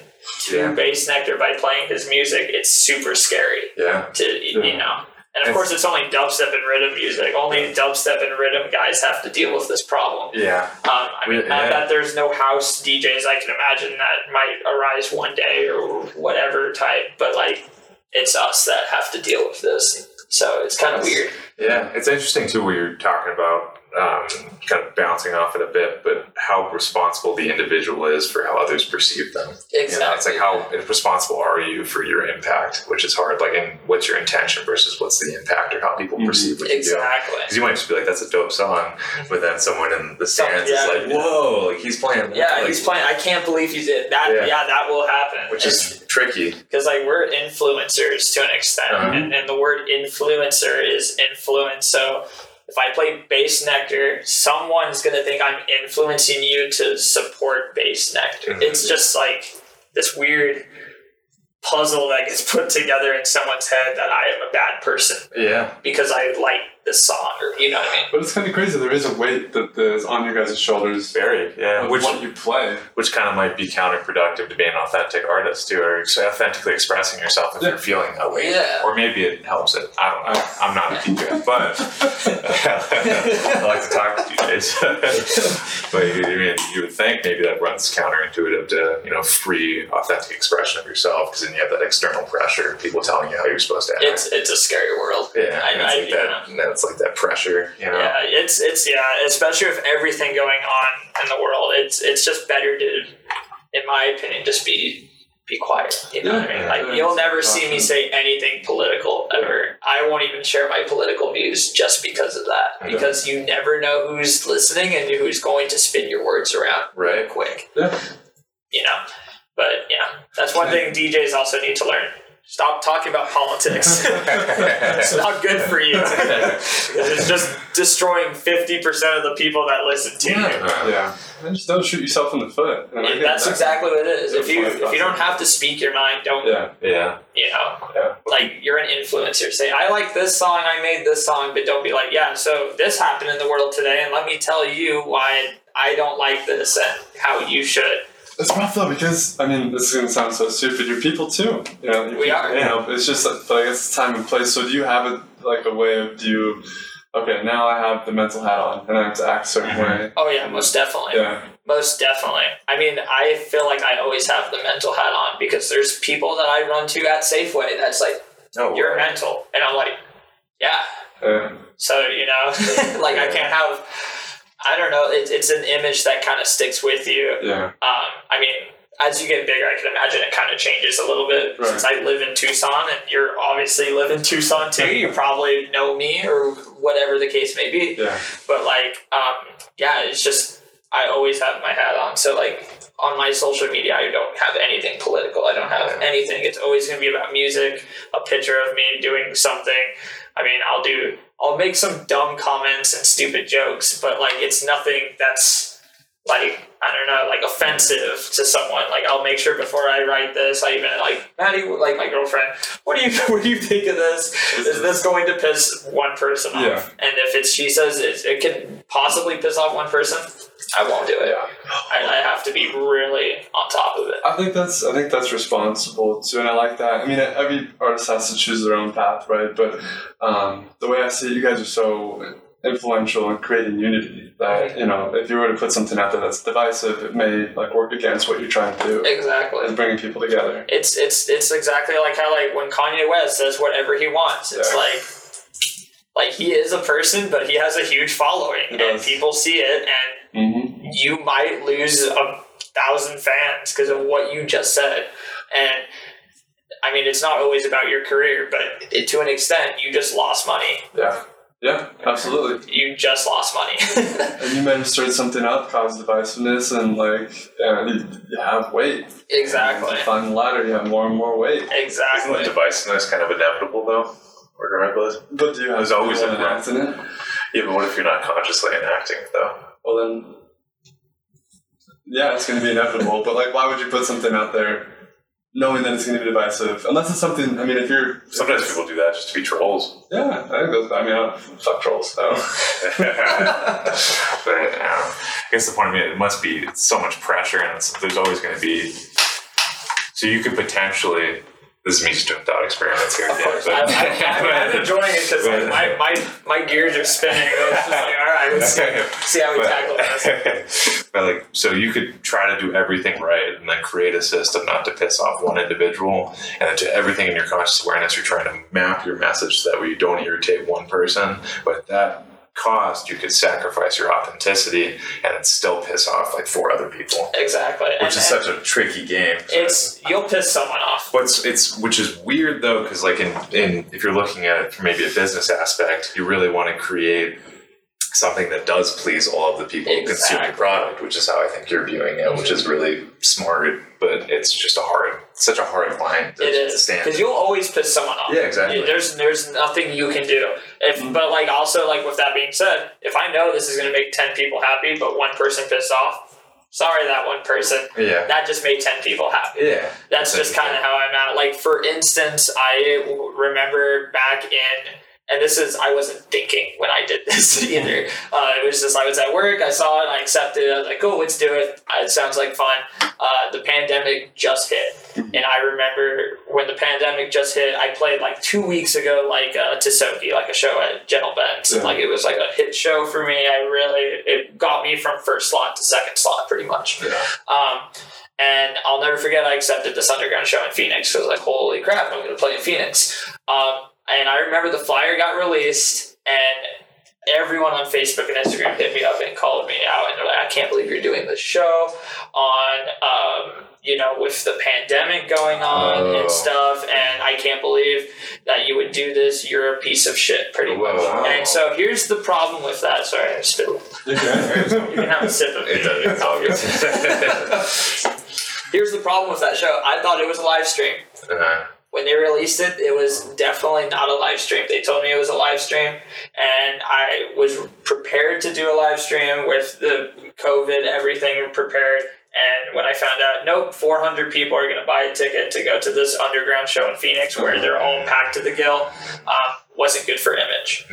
to Yeah. Bassnectar by playing his music, it's super scary Yeah. to you know. And of course, it's only dubstep and riddim music. Only dubstep and riddim guys have to deal with this problem. Yeah. Um, I mean, Yeah. not that there's no house DJs I can imagine that might arise one day or whatever type, but like it's us that have to deal with this. So it's kind of weird. Yeah, it's interesting too. What you're talking about, um, kind of bouncing off it a bit, but how responsible the individual is for how others perceive them. You know, it's like how responsible are you for your impact, which is hard. Like, and what's your intention versus what's the impact or how people perceive what you do. Exactly. Because you might just be like, "That's a dope song," but then someone in the stands yeah. is like, "Whoa, like he's playing." Yeah, like, he's playing. I can't believe you did that. Yeah. Yeah, that will happen. which is tricky. because like we're influencers to an extent, Uh-huh. and, and the word influencer is influence. So if I play Bassnectar, someone's gonna think I'm influencing you to support Bassnectar. Mhm. It's just like this weird puzzle that gets put together in someone's head that I am a bad person Yeah, because I like this song, or you know what I mean. But it's kind of crazy. There is a weight that is on your guys' shoulders. very. Yeah, of which what you play. which kind of might be counterproductive to being an authentic artist too, or authentically expressing yourself if Yeah. you're feeling that way. Yeah. Or maybe it helps it. I don't know. I'm not a DJ, but I like to talk to DJs. but you, I mean, you would think maybe that runs counterintuitive to you know free, authentic expression of yourself, because then you have that external pressure, people telling you how you're supposed to act. It's it's a scary world. yeah, I, and I, it's like you know. It's like that pressure, you know. Yeah, it's it's yeah, especially with everything going on in the world, it's it's just better to, in my opinion, just be be quiet. You know what I mean? Like yeah, you'll never see me say anything political ever. I won't even share my political views just because of that. Yeah. Because you never know who's listening and who's going to spin your words around real Right. quick. Yeah. You know, but yeah, that's one thing DJs also need to learn. Stop talking about politics. it's not good for you. it's just destroying 50% of the people that listen to you. Yeah. And just don't shoot yourself in the foot. And Yeah, get that's exactly what it is. If you if you don't have to speak your mind, don't Yeah. Yeah. you know Yeah. like you're an influencer. Say I like this song, I made this song, but don't be like, yeah. So this happened in the world today, and let me tell you why I don't like this and how you should. It's rough though because I mean this is gonna sound so stupid. You're people too. You know. We are. You know. It's just like, but I guess it's time and place. So do you have it like a way of do you? Okay, now I have the mental hat on and I have to act a certain way. Oh yeah, most definitely. Yeah. Most definitely. I mean, I feel like I always have the mental hat on because there's people that I run to at Safeway that's like, Oh, you're wow. mental. And I'm like, yeah. Yeah. So, you know, like I can't have, I don't know, it, it's an image that kind of sticks with you. Yeah. Um, I mean, as you get bigger, I can imagine it kind of changes a little bit. Right. Since I live in Tucson and you're obviously live in Tucson too, you probably know me or whatever the case may be. Yeah. But like, um, yeah, it's just I always have my hat on. So like on my social media, I don't have anything political. I don't have anything. It's always going to be about music, a picture of me doing something. I mean, I'll do, I'll make some dumb comments and stupid jokes, but like it's nothing that's like I don't know, like offensive to someone. Like I'll make sure before I write this, I even like Maddie, like my girlfriend. What do you what do you think of this? Is this going to piss one person off? Yeah. And if it's she says it, it can possibly piss off one person, I won't do it. Yeah. I, I have to be really on top of it. I think that's I think that's responsible too, and I like that. I mean, every artist has to choose their own path, right? But um, the way I see it, you guys are so influential in creating unity that you know if you were to put something out there that's divisive, it may like work against what you're trying to do. Exactly. and bringing people together. It's it's it's exactly like how like when Kanye West says whatever he wants. It's Yeah. like like he is a person, but he has a huge following, and does. people see it, and Mm-hmm. you might lose a thousand fans because of what you just said. And I mean, it's not always about your career, but it, to an extent, you just lost money. Yeah. Yeah. Absolutely. You just lost money. And you may have stirred something up, caused divisiveness, and like yeah, you, you have weight. exactly. You climb the ladder, you have more and more weight. Isn't Exactly. the divisiveness kind of inevitable though? Regardless. But do you have There's always people a- that in it? Yeah, but what if you're not consciously enacting it though? Well then, yeah, it's going to be inevitable. but like, why would you put something out there knowing that it's going to be divisive? Unless it's something. I mean, if you're Sometimes people do that just to be trolls. yeah, I think that's. I mean, I, fuck trolls. So. but um, I guess the point of it, it must be so much pressure, and it's, there's always going to be So you could potentially. This is me just doing thought experiments here. Of course, I, I, I'm enjoying it because like, my, my, my gears are spinning. It's just like, all right, let's see, see how we tackle this. but like, so you could try to do everything right and then create a system not to piss off one individual, and then to everything in your conscious awareness, you're trying to map your message so that way you don't irritate one person. But that cost, you could sacrifice your authenticity and still piss off like four other people, Exactly. which and, is such a tricky game. it's you'll piss someone off. What's it's which is weird though, because like in, in if you're looking at it from maybe a business aspect, you really want to create something that does please all of the people who consume Exactly. your product, which is how I think you're viewing it, which is mm-hmm. really smart. But it's just a hard, such a hard line to, It to stand. because you'll always piss someone off. Yeah, exactly. There's there's nothing you can do. If mm-hmm. but like also like with that being said, if I know this is gonna make ten people happy, but one person pissed off, sorry that one person. yeah, That just made ten people happy. yeah. That's just kind of how I'm at. Like for instance, I remember back in, and this is I wasn't thinking when I did this either. Uh, it was just I was at work, I saw it, I accepted. it. I was like, "Cool, let's do it." Uh, It sounds like fun. Uh, the pandemic just hit, and I remember when the pandemic just hit. I played like two weeks ago, like uh, Tisoki, like a show at Gentle Ben's. Yeah. Like it was like a hit show for me. I really it got me from first slot to second slot, pretty much. Yeah. Um, and I'll never forget I accepted this underground show in Phoenix. 'cause I was like, holy crap, I'm going to play in Phoenix. Um, and I remember the flyer got released, and everyone on Facebook and Instagram hit me up and called me out, and they're like, I can't believe you're doing this show on, um, you know, with the pandemic going on Oh. and stuff, and I can't believe that you would do this. You're a piece of shit, pretty much. And so here's the problem with that. Sorry, I spilled. You can have a sip of It it's all good. Here's the problem with that show. I thought it was a live stream. uh, When they released it, it was definitely not a live stream. They told me it was a live stream, and I was prepared to do a live stream with the COVID, everything prepared. And when I found out, nope, 400 people are going to buy a ticket to go to this underground show in Phoenix where they're all packed to the gill, um, wasn't good for image.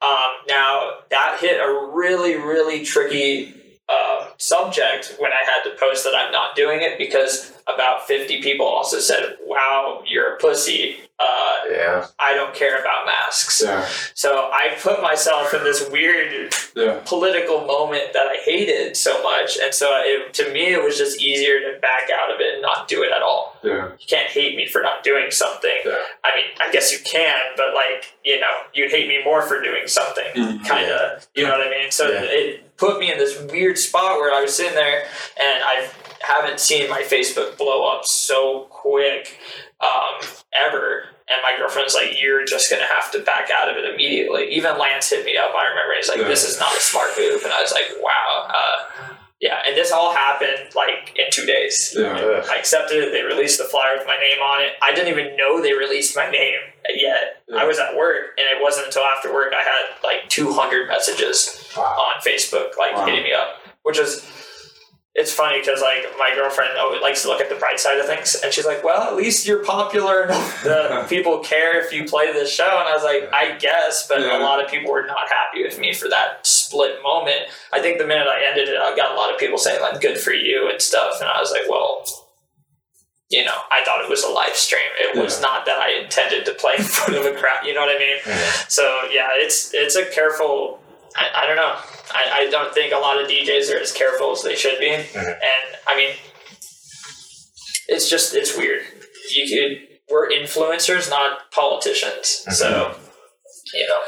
Um, now that hit a really, really tricky um, subject when I had to post that I'm not doing it because about 50 people also said, "Wow, you're a pussy. Uh, yeah. I don't care about masks." Yeah, So I put myself in this weird yeah, political moment that I hated so much, and so it, to me it was just easier to back out of it and not do it at all yeah, you can't hate me for not doing something. Yeah. I mean, I guess you can, but like, you know, you'd hate me more for doing something, Mhm. kind of. You know what I mean? So it put me in this weird spot where I was sitting there and I haven't seen my Facebook blow up so quick um, ever. And my girlfriend's like, "You're just gonna have to back out of it immediately." Even Lance hit me up. I remember he's like, "This is not a smart move," and I was like, "Wow." Uh, yeah, and this all happened like in two days. yeah. I accepted it. They released the flyer with my name on it. I didn't even know they released my name yet. Yeah. I was at work, and it wasn't until after work I had like 200 messages Wow. on Facebook, like Wow. hitting me up, which is. It's funny because like my girlfriend always likes to look at the bright side of things, and she's like, "Well, at least you're popular enough that people care if you play this show." And I was like, "I guess," but Yeah. a lot of people were not happy with me for that split moment. I think the minute I ended it, I got a lot of people saying like, "Good for you" and stuff, and I was like, "Well, you know, I thought it was a live stream. It was not that I intended to play in front of a crowd. You know what I mean? Mhm. So yeah, it's it's a careful. I, I don't know. I, I don't think a lot of DJs are as careful as they should be. And I mean, it's just it's weird. You could we're influencers, not politicians. So you know,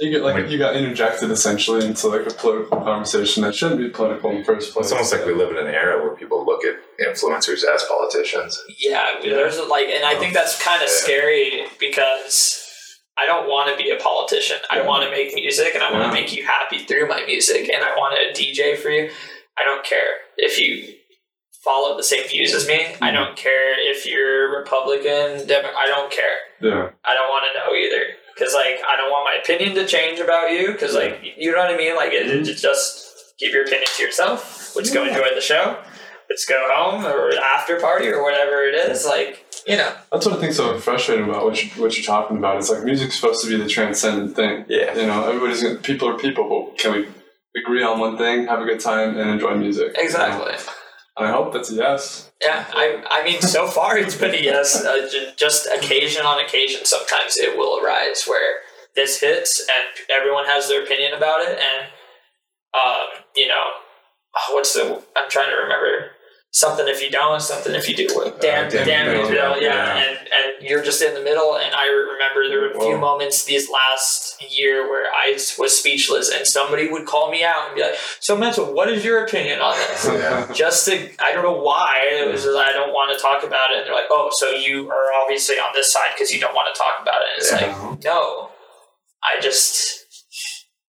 You get like you got interjected essentially into like a political conversation that shouldn't be political in the first place. It's almost like we live in an era where people look at influencers as politicians. yeah, there's like, and I think that's kind of Yeah. scary because. I don't want to be a politician. I Yeah. want to make music and I want Yeah. to make you happy through my music and I want to DJ for you. I don't care if you follow the same views as me. I Mm-hmm. don't care if you're Republican, Demo- I don't care. yeah, I don't want to know either. Because, like, I don't want my opinion to change about you. Because, like, you know what I mean? Like, it, it just keep your opinion to yourself. Let's go enjoy the show. Let's go home or after party or whatever it is. Like, you know. that's what I think so frustrating about what, you, what you're talking about. It's like music's supposed to be the transcendent thing. Yeah. You know, everybody's gonna, people are people, but can we agree on one thing, have a good time, and enjoy music? you know? Exactly. And I hope that's a yes. Yeah, I, I mean, so far it's been a yes. Uh, ju- just occasion on occasion, sometimes it will arise where this hits and everyone has their opinion about it, and um, you know, what's the? I'm trying to remember something if you don't, something if you do. Uh, damn, damn damn, if if you you don't, don't, yeah. yeah. And and you're just in the middle. And I remember there were a few Whoa. moments these last year where I was speechless, and somebody would call me out and be like, "So mental, what is your opinion on this?" Yeah. just to I don't know why it was just, I don't want to talk about it and they're like oh so you are obviously on this side because you don't want to talk about it and it's Yeah. like no I just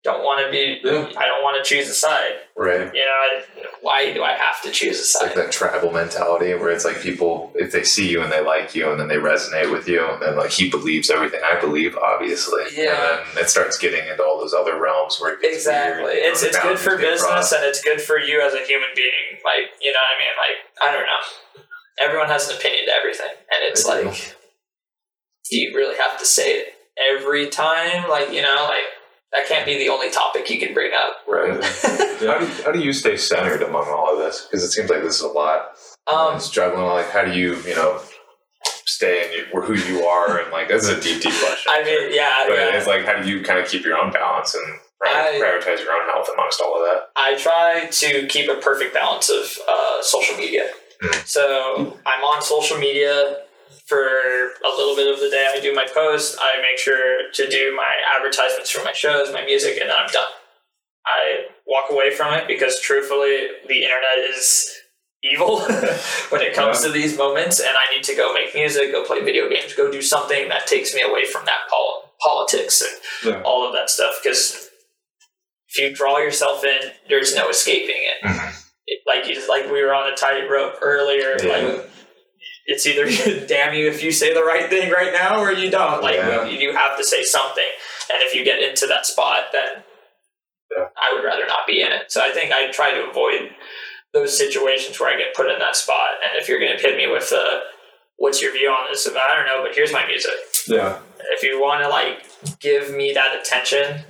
don't want to be Yeah. I don't want to choose a side Right. you know I, why do I have to choose a It's like that tribal mentality where it's like people, if they see you and they like you and then they resonate with you, and then like he believes everything I believe, obviously. Yeah. And then it starts getting into all those other realms where it gets exactly weird, you know, it's it's good for business crossed. and it's good for you as a human being like you know what I mean like I don't know everyone has an opinion to everything and it's do. like do you really have to say it every time like you know like that can't be the only topic you can bring up Right. How do, you, how do you stay centered among all of this? Because it seems like this is a lot. um struggling. Like, how do you, you know, stay in your, who you are? And like, this is a deep, deep question. I mean yeah, but yeah. it's like, how do you kind of keep your own balance and I- prioritize your own health amongst all of that? I try to keep a perfect balance of uh, social media. Mm. So I'm on social media for a little bit of the day. I do my post. I make sure to do my advertisements for my shows, my music, and then I'm done. I walk away from it because truthfully, the internet is evil when it comes to these moments, and I need to go make music, go play video games, go do something that takes me away from that pol- politics and Yeah. all of that stuff. Because if you draw yourself in, there's no escaping it. Mm-hmm. It- like you, like we were on a tightrope earlier. Yeah. Like it's either damn you if you say the right thing right now or you don't. Like Yeah. you, you have to say something, and if you get into that spot, then Yeah. I would rather not be in it. So I think I try to avoid those situations where I get put in that spot. And if you're going to hit me with uh, what's your view on this? I don't know, but here's my music. Yeah. If you want to like give me that attention,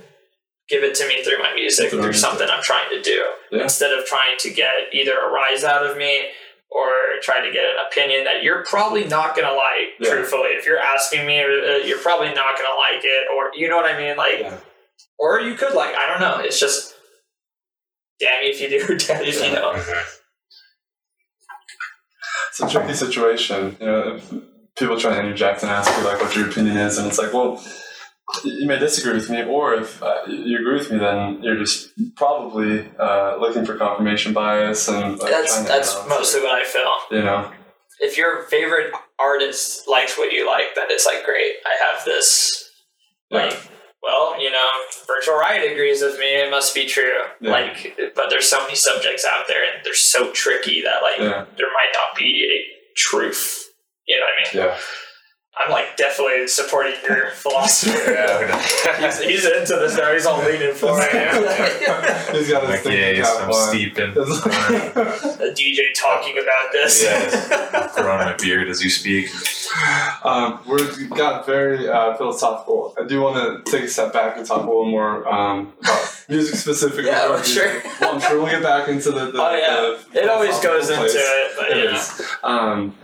give it to me through my music, Through through something I'm trying to do, Yeah. instead of trying to get either a rise out of me or try to get an opinion that you're probably not gonna like. Yeah. Truthfully, if you're asking me, uh, you're probably not gonna like it, or you know what I mean, like, Yeah. or you could like. I don't know. It's just damn you if you do, damn you if you don't. It's a tricky situation. You know, if people try to interject and ask you like what your opinion is, and it's like, well, you may disagree with me, or if uh, you agree with me, then you're just probably uh, looking for confirmation bias and like, That's that's balance mostly what I feel. you know. if your favorite artist likes what you like, then it's like great. I have this like well, you know, Virtual Riot agrees with me, it must be true. Yeah. Like but there's so many subjects out there and they're so tricky that like Yeah. there might not be a truth. You know what I mean? Yeah. I'm like definitely supporting your philosophy. Yeah. he's, he's into this now, he's all leaning for it. He's got his Like, thinking yeah, yes, cap I'm on. steep in. A DJ talking about this. Yeah, throwing my beard as you speak. um, we've got very uh, philosophical. I do want to take a step back and talk a little more um, about music specifically. Yeah, Or for sure. music. Well, I'm sure we'll get back into the. the Oh yeah, the it always goes philosophical into it, but It you know. is. Um,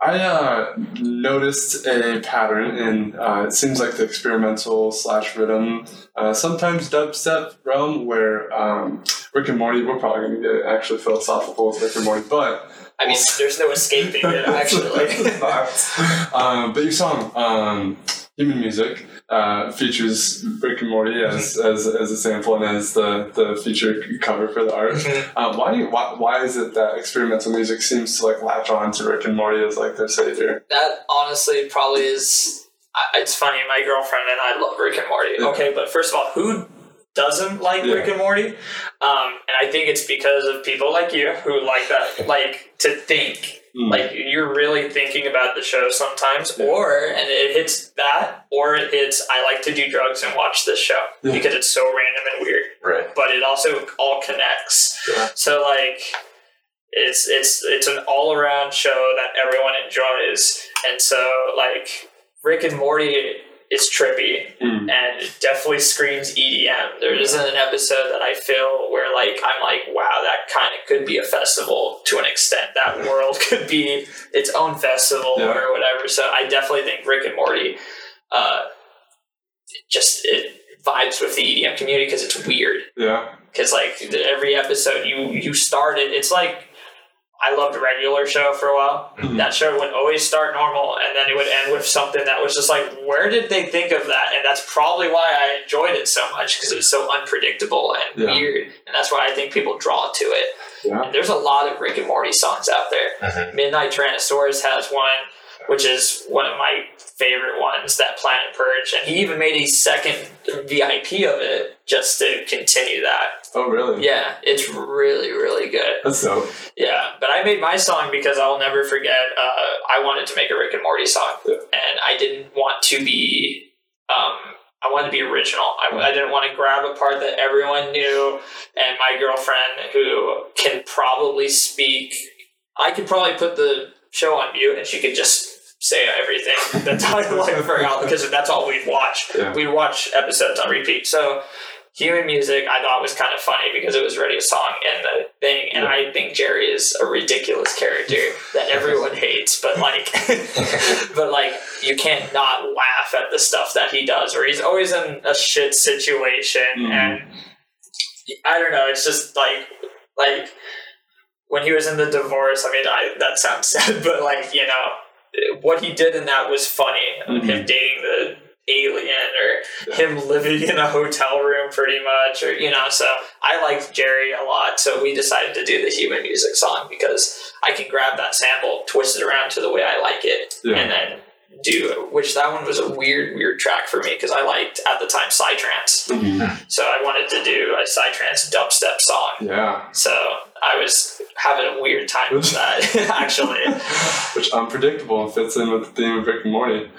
I uh, noticed a pattern in uh, it seems like the experimental slash riddim, uh, sometimes dubstep realm where um, Rick and Morty. We're probably going to get actually philosophical with Rick and Morty, but I mean, there's no escaping it actually. um, but your song, um, Human Music, uh, features Rick and Morty as, as, as a sample and as the, the feature cover for the art. Um, why do you, why, why is it that experimental music seems to like latch on to Rick and Morty as like their savior? that honestly probably is. It's funny. My girlfriend and I love Rick and Morty. Yeah. Okay, but first of all, who doesn't like Yeah. Rick and Morty? Um, and I think it's because of people like you who like that, like to think. Mm. Like you're really thinking about the show sometimes, Yeah. or and it hits that, or it hits. I like to do drugs and watch this show Yeah. because it's so random and weird Right. but it also all connects. Yeah. So like it's it's it's an all around show that everyone enjoys. And so like Rick and Morty it's trippy Mm. and it definitely screams EDM. There isn't an episode that I feel where like I'm like, wow, that kind of could be a festival to an extent. That world could be its own festival Yeah. or whatever. So I definitely think Rick and Morty, uh, just it vibes with the EDM community because it's weird. Yeah. Because like every episode you you started, it's like. I loved regular show for a while. Mm-hmm. That show would always start normal, and then it would end with something that was just like, where did they think of that? And that's probably why I enjoyed it so much because it was so unpredictable and Yeah. weird, and that's why I think people draw to it. Yeah. And there's a lot of Rick and Morty songs out there. Mhm. Midnight Tyrannosaurus has one, which is one of my favorite ones. That Planet Purge, and he even made a second VIP of it just to continue that. Oh, really? Yeah, it's really really good. That's dope. Yeah, but I made my song because I'll never forget. Uh, I wanted to make a Rick and Morty song, Yeah. and I didn't want to be. Um, I wanted to be original. I, I didn't want to grab a part that everyone knew, and my girlfriend, who can probably speak, I could probably put the show on mute, and she could just say everything the title I forgot because that's all we'd watch. Yeah. We'd watch episodes on repeat. So human music I thought was kind of funny because it was already a song in the thing, and I think Jerry is a ridiculous character that everyone hates, but like, but like you can't not laugh at the stuff that he does, or he's always in a shit situation, Mhm. and I don't know, it's just like like when he was in the divorce. I mean, I that sounds sad, but like you know what he did in that was funny. Him dating the alien or him living in a hotel room pretty much or you know so i liked jerry a lot so we decided to do the human music song because i can grab that sample twist it around to the way i like it Yeah. and then do which that one was a weird weird track for me because i liked at the time psytrance Mhm. so i wanted to do a psytrance dubstep song Yeah. so i was having a weird time with that actually Which unpredictable and fits in with the theme of Rick and Morty.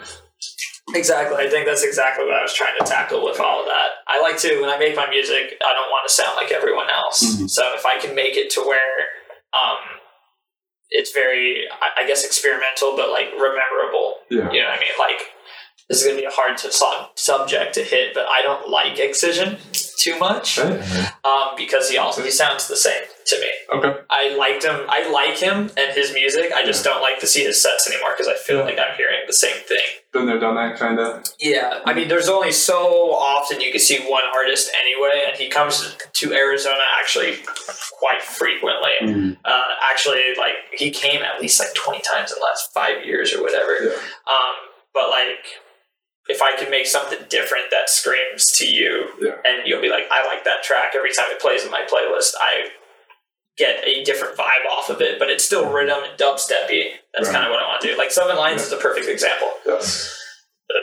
Exactly. I think that's exactly what I was trying to tackle with all of that. I like to, when I make my music, I don't want to sound like everyone else. Mhm. So if I can make it to where um, it's very, I guess, experimental, but like rememberable. Yeah. You know what I mean? Like, this is going to be a hard to song subject to hit, but I don't like Excision too much Right? um, because he also he sounds the same to me. Okay. I liked him. I like him and his music. I just don't like to see his sets anymore because I feel Yeah. like I'm hearing the same thing. Been there, done that, kind of. Yeah, I mean, there's only so often you can see one artist anyway, and he comes to Arizona actually quite frequently. Mm. Uh, actually, like he came at least like 20 times in the last five years or whatever. Yeah. Um, but like, if I can make something different that screams to you, Yeah. and you'll be like, I like that track every time it plays in my playlist, I get a different vibe off of it, but it's still riddim and dubsteppy. That's Right. kind of what I want to do. Like Seven Lions is a perfect example Yes.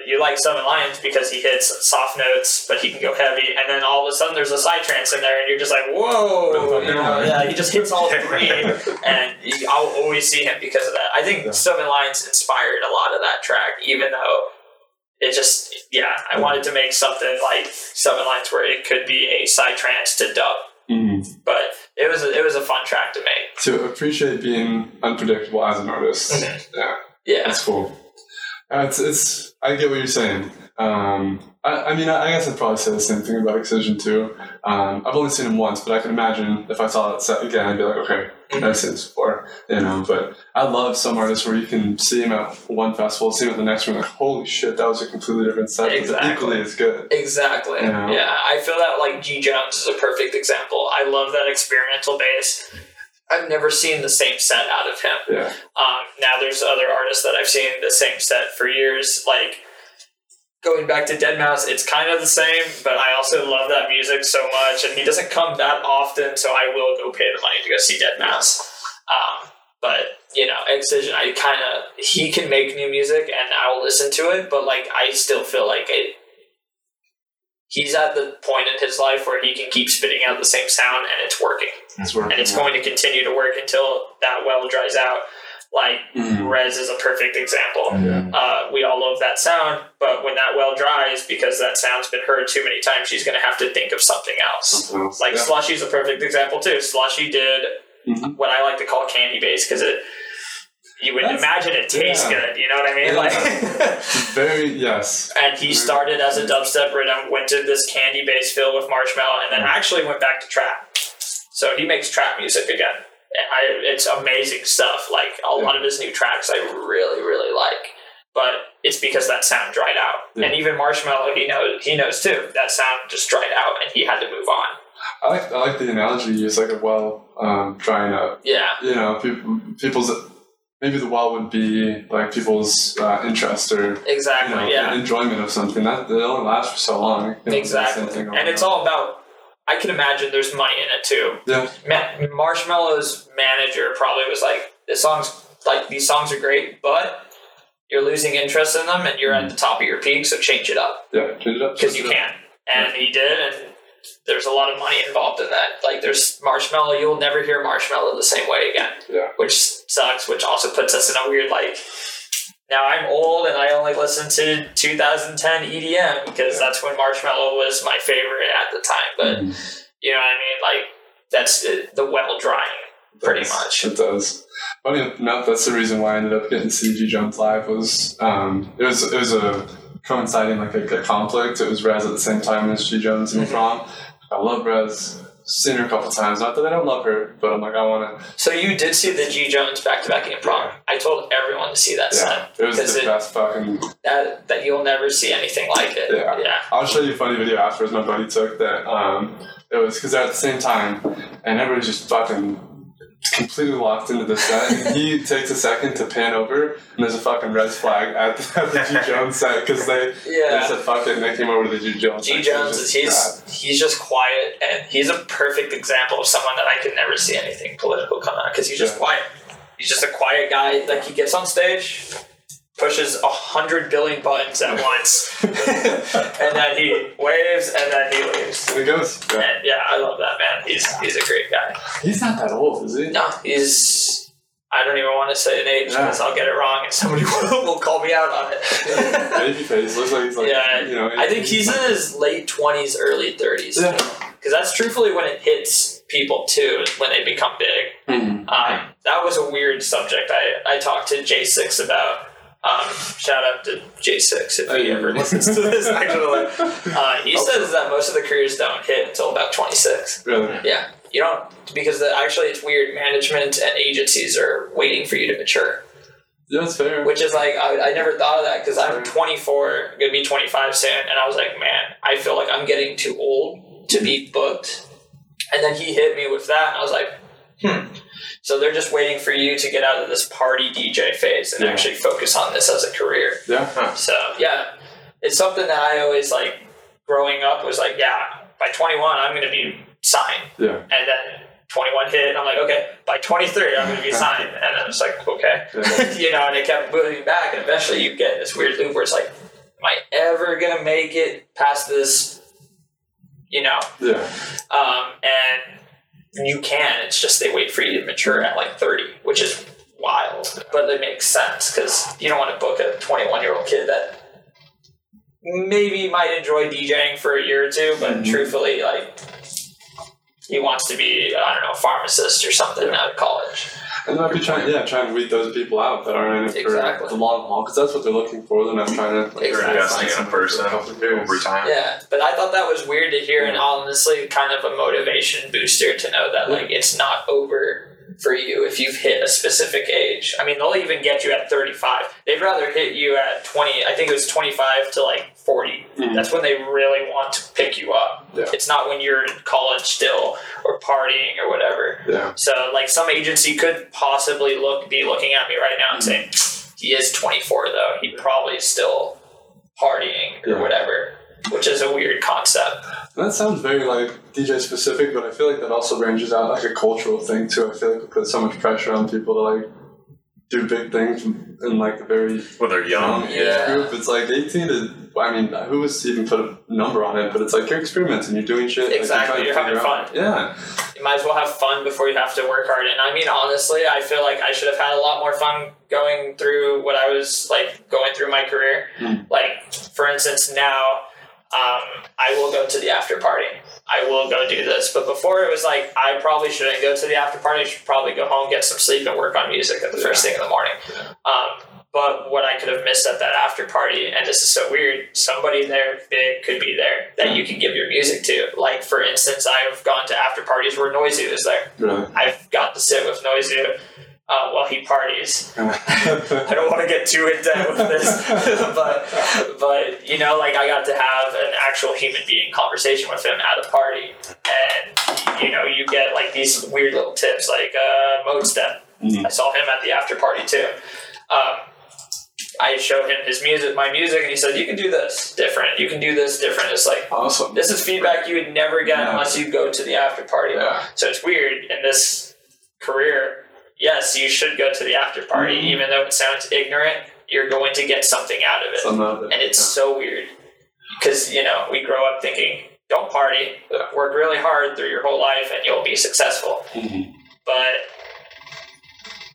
you like Seven Lions because he hits soft notes, but he can go heavy, and then all of a sudden there's a psytrance in there, and you're just like, whoa, you know, yeah, he just hits all three, and I'll always see him because of that. I think Yeah. Seven Lions inspired a lot of that track, even though it just, yeah, I wanted to make something like Seven Lions where it could be a psytrance to dub, Mm. but it was a, it was a fun track to make. To appreciate being unpredictable as an artist. Mhm. Yeah. Yeah, That's cool. Uh, it's, it's, I get what you're saying. Um, I, I mean, I, I guess I'd probably say the same thing about Excision too. Um, I've only seen him once, but I can imagine if I saw that set again, I'd be like, okay, I've seen this before, you know. But I love some artists where you can see him at one festival, see him at the next one, like, holy shit, that was a completely different set, Exactly. equally as good. Exactly. Yeah. Yeah. I feel that like G Jones is a perfect example. I love that experimental bass. I've never seen the same set out of him. Yeah, Um, now there's other artists that I've seen the same set for years. Like going back to Deadmau5, it's kind of the same, but I also love that music so much, and he doesn't come that often, so I will go pay the money to go see Deadmau5. Um, but you know, Excision, I kind of he can make new music, and I'll listen to it, but like I still feel like it. He's at the point in his life where he can keep spitting out the same sound, and it's working it's working. and it's going to continue to work until that well dries out. Like Mhm. REZZ is a perfect example. Yeah. Uh, we all love that sound, but when that well dries, because that sound's been heard too many times, she's going to have to think of something else. Something else. Like yeah. Slushii's a perfect example too. Slushii did Mhm. what I like to call candy bass because it you would That's- imagine it tastes yeah. good. You know what I mean? Yeah. Like. Very yes. And he started as a dubstep riddim, went to this candy bass filled with marshmallow, and then actually went back to trap. So he makes trap music again. I, it's amazing stuff. Like a lot of his new tracks, I really, really like. But it's because that sound dried out, Yeah. and even Marshmello, he knows he knows too. That sound just dried out, and he had to move on. I like I like the analogy you use, like a well um, drying up. Yeah, You know, people, people's maybe the well would be like people's uh, interest or you exactly. know yeah. enjoyment of something that they only last for so long. You know, it's the same Exactly. And it's all about, I can imagine there's money in it too. yeah. Ma- Marshmello's manager probably was like, this song's, like, these songs are great, but you're losing interest in them and you're at the mm. top of your peak, so change it up. Yeah, change it up. Because you can. And he did, and there's a lot of money involved in that. Like, there's Marshmello, you'll never hear Marshmello the same way again. Yeah. Which sucks, which also puts us in a weird, like, now I'm old and I only listen to 2010 EDM because that's when Marshmello was my favorite at the time. But you know what I mean? Like that's the, the well drying, pretty Does. much. It does. Funny enough, that's the reason why I ended up getting CG Jones live was um, it was it was a coinciding like a, a conflict. It was REZZ at the same time as G Jones in the prom. I love REZZ. Seen her a couple times. Not that I don't love her, but I'm like I want to. So you did see the G Jones back to back Eprom. I told everyone to see that Yeah, set it was the it, best fucking. that that you'll never see anything like it. Yeah. yeah. I'll show you a funny video afterwards. My buddy took that. Um, it was because they're at the same time, and everybody's just fucking completely locked into the set. And he takes a second to pan over, and there's a fucking red flag at the, at the G Jones set because they, Yeah. they said fuck it, and they came over to the G Jones. G set. It Jones is just he's he's just quiet and he's a perfect example of someone that I could never see anything political come out because he's just Yeah. quiet. He's just a quiet guy. Like he gets on stage, pushes a hundred billion buttons at once, and then he waves and then he leaves. And it goes. Yeah. And yeah, I love that man. He's he's a great guy. He's not that old, is he? No, he's. I don't even want to say an age because Yeah. I'll get it wrong and somebody will, will call me out on it. Baby face. Looks like he's like, yeah, you know. I think he's in his late twenties, early thirties. Yeah. Because that's truthfully when it hits people too, when they become big. Mhm. Um, that was a weird subject. I, I talked to J6 about. Um, shout out to J6 if he ever listens to this. Actually, uh, he says that most of the careers don't hit until about 26. Really? Yeah, you don't because the, actually it's weird. Management and agencies are waiting for you to mature, Yeah, that's fair. which is like I, I never thought of that because I'm 24, gonna be 25 soon, and I was like, man, I feel like I'm getting too old to be booked. And then he hit me with that, and I was like, hmm. So they're just waiting for you to get out of this party DJ phase and Yeah. actually focus on this as a career. yeah. So yeah, it's something that I always like. Growing up was like, yeah, by 21 I'm gonna be signed, Yeah. and then 21 hit, and I'm like, okay, by 23 I'm gonna be signed, and I was like, okay, Yeah. you know, and it kept moving back, and eventually you get in this weird loop where it's like, am I ever gonna make it past this? You know, Yeah. um, and you can. It's just they wait for you to mature at like 30, which is wild. But it makes sense because you don't want to book a 21 year old kid that maybe might enjoy DJing for a year or two, but mm-hmm. truthfully, like, he wants to be, I don't know, a pharmacist or something out of college. And they might be trying, yeah, trying to weed those people out that are in it Exactly. for the long haul, because that's what they're looking for. They're not trying to like, You're Exactly. investing in a person over time. Yeah, but I thought that was weird to hear, and honestly, kind of a motivation booster to know that like it's not over for you if you've hit a specific age. I mean, they'll even get you at thirty five. They'd rather hit you at twenty. I think it was twenty five to like 40 mm-hmm. That's when they really want to pick you up. Yeah. It's not when you're in college still or partying or whatever. Yeah. So like some agency could possibly look be looking at me right now and mm-hmm. saying he is 24 though. He probably is still partying or Yeah. whatever, which is a weird concept. That sounds very like DJ specific, but I feel like that also ranges out like a cultural thing too. I feel like we put so much pressure on people to like do big things in like the very When they're young young. age Yeah. group. It's like 18 to, I mean, who was even put a number on it? But it's like you're experimenting, you're doing shit. like, Exactly, trying to you're having figure out- fun. Yeah. You might as well have fun before you have to work hard. And I mean, honestly, I feel like I should have had a lot more fun going through what I was like going through my career. Mm. Like, for instance, now um, I will go to the after party. I will go do this. But before it was like, I probably shouldn't go to the after party. I should probably go home, get some sleep, and work on music at the first thing in the morning. Um, but what I could have missed at that after party, and this is so weird, somebody there big could be there that you can give your music to. Like, for instance, I've gone to after parties where Noizu is there. I've got to sit with Noizu uh, while he parties. I don't want to get too in depth with this, but but you know, like I got to have an actual human being conversation with him at a party, and you know, you get like these weird little tips, like uh, Modestep. I saw him at the after party too. Um, I showed him his music, my music, and he said, "You can do this different. You can do this different." It's like awesome. this is feedback you would never get Yeah. unless you go to the after party. Yeah. So it's weird in this career. Yes, you should go to the after party, Mhm. even though it sounds ignorant. You're going to get something out of it, of it. and it's so weird because you know we grow up thinking, "Don't party, work really hard through your whole life, and you'll be successful." Mhm. But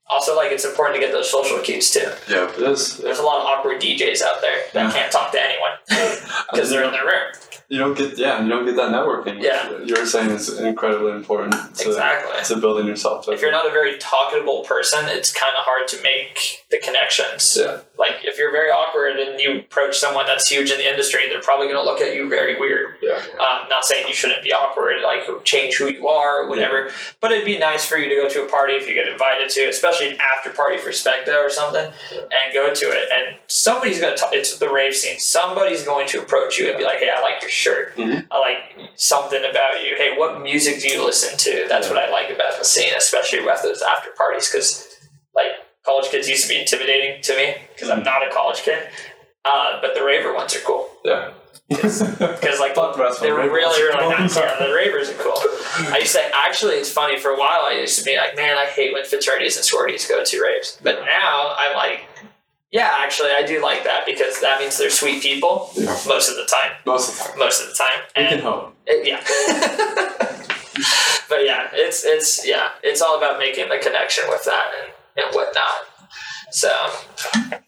also, like it's important to get those social cues too. Yeah, it is. There's a lot of awkward DJs out there that Yeah. can't talk to anyone because they're in their room. You don't get yeah, you don't get that networking. which Yeah. you're saying is incredibly important to, Exactly. to building yourself. if you're not a very talkable person, it's kind of hard to make the connections. yeah, Like if you're very awkward and you approach someone that's huge in the industry, they're probably going to look at you very weird. yeah, Um, not saying you shouldn't be awkward, like change who you are, or whatever. But it'd be nice for you to go to a party if you get invited to, especially an after party for Specto or something, and go to it. And somebody's going to talk. It's the rave scene. Somebody's going to approach you and be like, "Hey, I like your shirt. Mhm. I like something about you. Hey, what music do you listen to?" That's what I like about the scene, especially with those after parties, because like college kids used to be intimidating to me because I'm not a college kid. Uh, but the raver ones are cool yeah. because like the rest they're really ravers. really nice. Yeah, the ravers are cool. I used to actually it's funny for a while I used to be like, man, I hate when fraternities and sororities go to raves. But now I'm like, yeah, actually I do like that because that means they're sweet people Yeah. most of the time. Most of the time, Most of the time. you can And hope. it- yeah. but yeah, it's it's yeah, it's all about making the connection with that and, and whatnot. So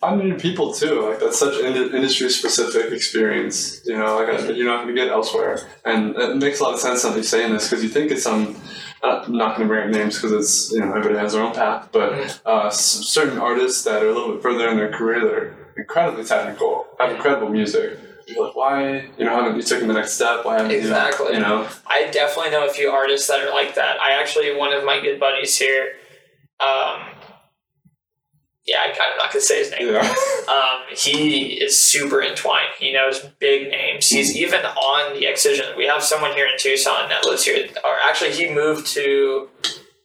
Finding new people too, like that's such an industry specific experience. You know, like I- you're not going to get elsewhere, and it makes a lot of sense that you're saying this because you think it's some. Uh, I'm not going to bring up names because it's you know everybody has their own path, but uh, s- certain artists that are a little bit further in their career that are incredibly technical, have incredible music. You're like, why you know haven't you taken the next step? Why haven't you- Exactly. You know, I definitely know a few artists that are like that. I actually one of my good buddies here. Um, yeah, I kind of not gonna say his name. yeah, Um, he is super entwined. He knows big names. He's even on the Excision. We have someone here in Tucson that lives here. Or actually, he moved to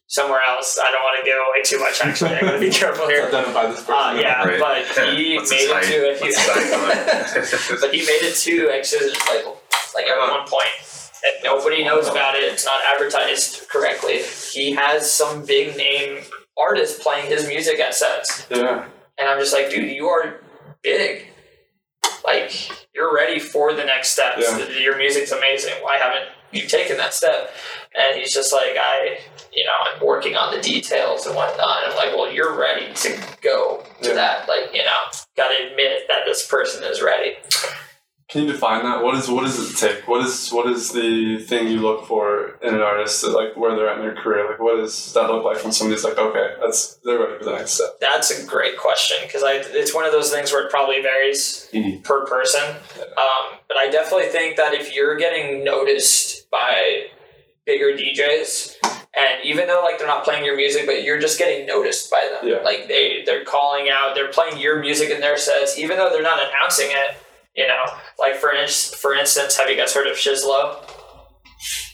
somewhere else. I don't want to give away too much. Actually, I gotta be careful here. identify this person. Uh, yeah, Right. but he What's made it to his but he made it to Excision like like at one point. And nobody knows about it. It's not advertised correctly. He has some big name artist playing his music at sets. yeah, And I'm just like, dude, you are big. Like, you're ready for the next steps. Yeah. Your music's amazing. Why haven't you taken that step? And he's just like, I, you know, I'm working on the details and whatnot. And I'm like, well, you're ready to go to Yeah. that. Like, you know, gotta admit that this person is ready. Can you define that? What is what does it take? What is what is the thing you look for in an artist? That, like where they're at in their career? Like what does that look like when somebody's like, okay, that's they're ready for the next step. That's a great question because I it's one of those things where it probably varies Mhm. per person. Um, but I definitely think that if you're getting noticed by bigger DJs, and even though like they're not playing your music, but you're just getting noticed by them, Yeah. like they they're calling out, they're playing your music in their sets, even though they're not announcing it. You know, like for in- for instance, have you guys heard of Shizlo?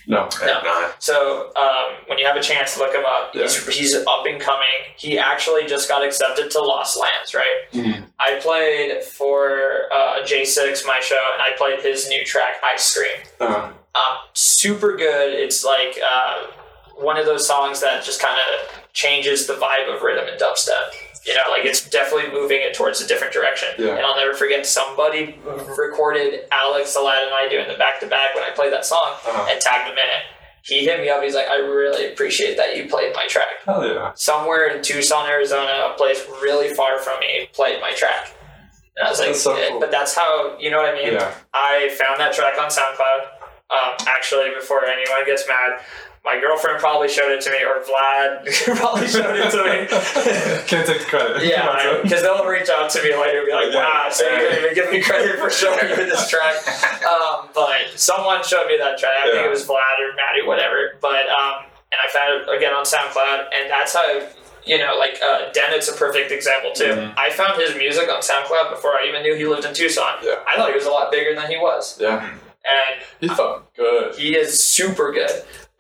No. No. Not. So um, when you have a chance, look him up. He's, he's up and coming. He actually just got accepted to Lost Lands, right? Mhm. I played for uh, J6, my show, and I played his new track, Ice Cream. Uh, Um, super good. It's like uh, one of those songs that just kind of changes the vibe of riddim and dubstep. You know, like it's definitely moving it towards a different direction. Yeah. And I'll never forget somebody recorded Alex, Aladdin, and I doing the back to back when I played that song Uh-huh. and tagged him in it. He hit me up. He's like, I really appreciate that you played my track. hell yeah. Somewhere in Tucson, Arizona, a place really far from me, played my track. And I was like, That's so cool. but that's how you know what I mean. Yeah. I found that track on SoundCloud. Um, actually, before anyone gets mad, my girlfriend probably showed it to me, or Vlad probably showed it to me. Can't take the credit. Yeah, because they'll reach out to me later and be like, Yeah. wow, so you didn't even give me credit for showing you this track. Um, but someone showed me that track. I think it was Vlad or Maddie, whatever. But, um, and I found it again on SoundCloud, and that's how, you know, like, uh, Dennett's a perfect example, too. Mhm. I found his music on SoundCloud before I even knew he lived in Tucson. Yeah. I thought he was a lot bigger than he was. yeah. And He's fucking good. he is super good.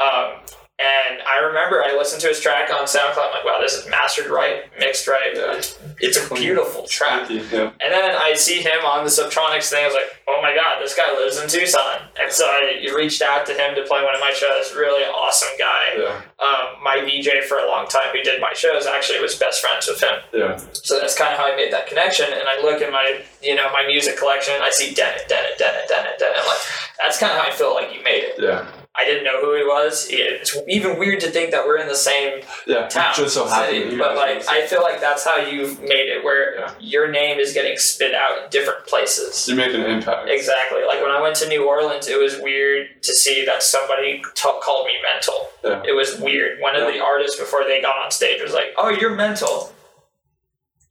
Um, and I remember I listened to his track on SoundCloud. I'm like, wow, this is mastered right, mixed right. Yeah. It's, a beautiful track. Yeah. And then I see him on the Subtronics thing. I was like, oh my god, this guy lives in Tucson. And so I reached out to him to play one of my shows. Really awesome guy. Yeah. Um, my DJ for a long time who did my shows actually was best friends with him. Yeah. So that's kind of how I made that connection. And I look in my, you know, my music collection. I see Dennett, Dennett, Dennett, Dennett, Dennett. I'm like, that's kind of how I feel like you made it. Yeah. I didn't know who he was. It's even weird to think that we're in the same Yeah. town, Just so happy. city. But like, I feel like that's how you've made it, where Yeah. your name is getting spit out in different places. you're making an impact. Exactly. Like when I went to New Orleans, it was weird to see that somebody ta- called me mental. Yeah. It was weird. One of Yeah. the artists before they got on stage was like, "Oh, you're mental."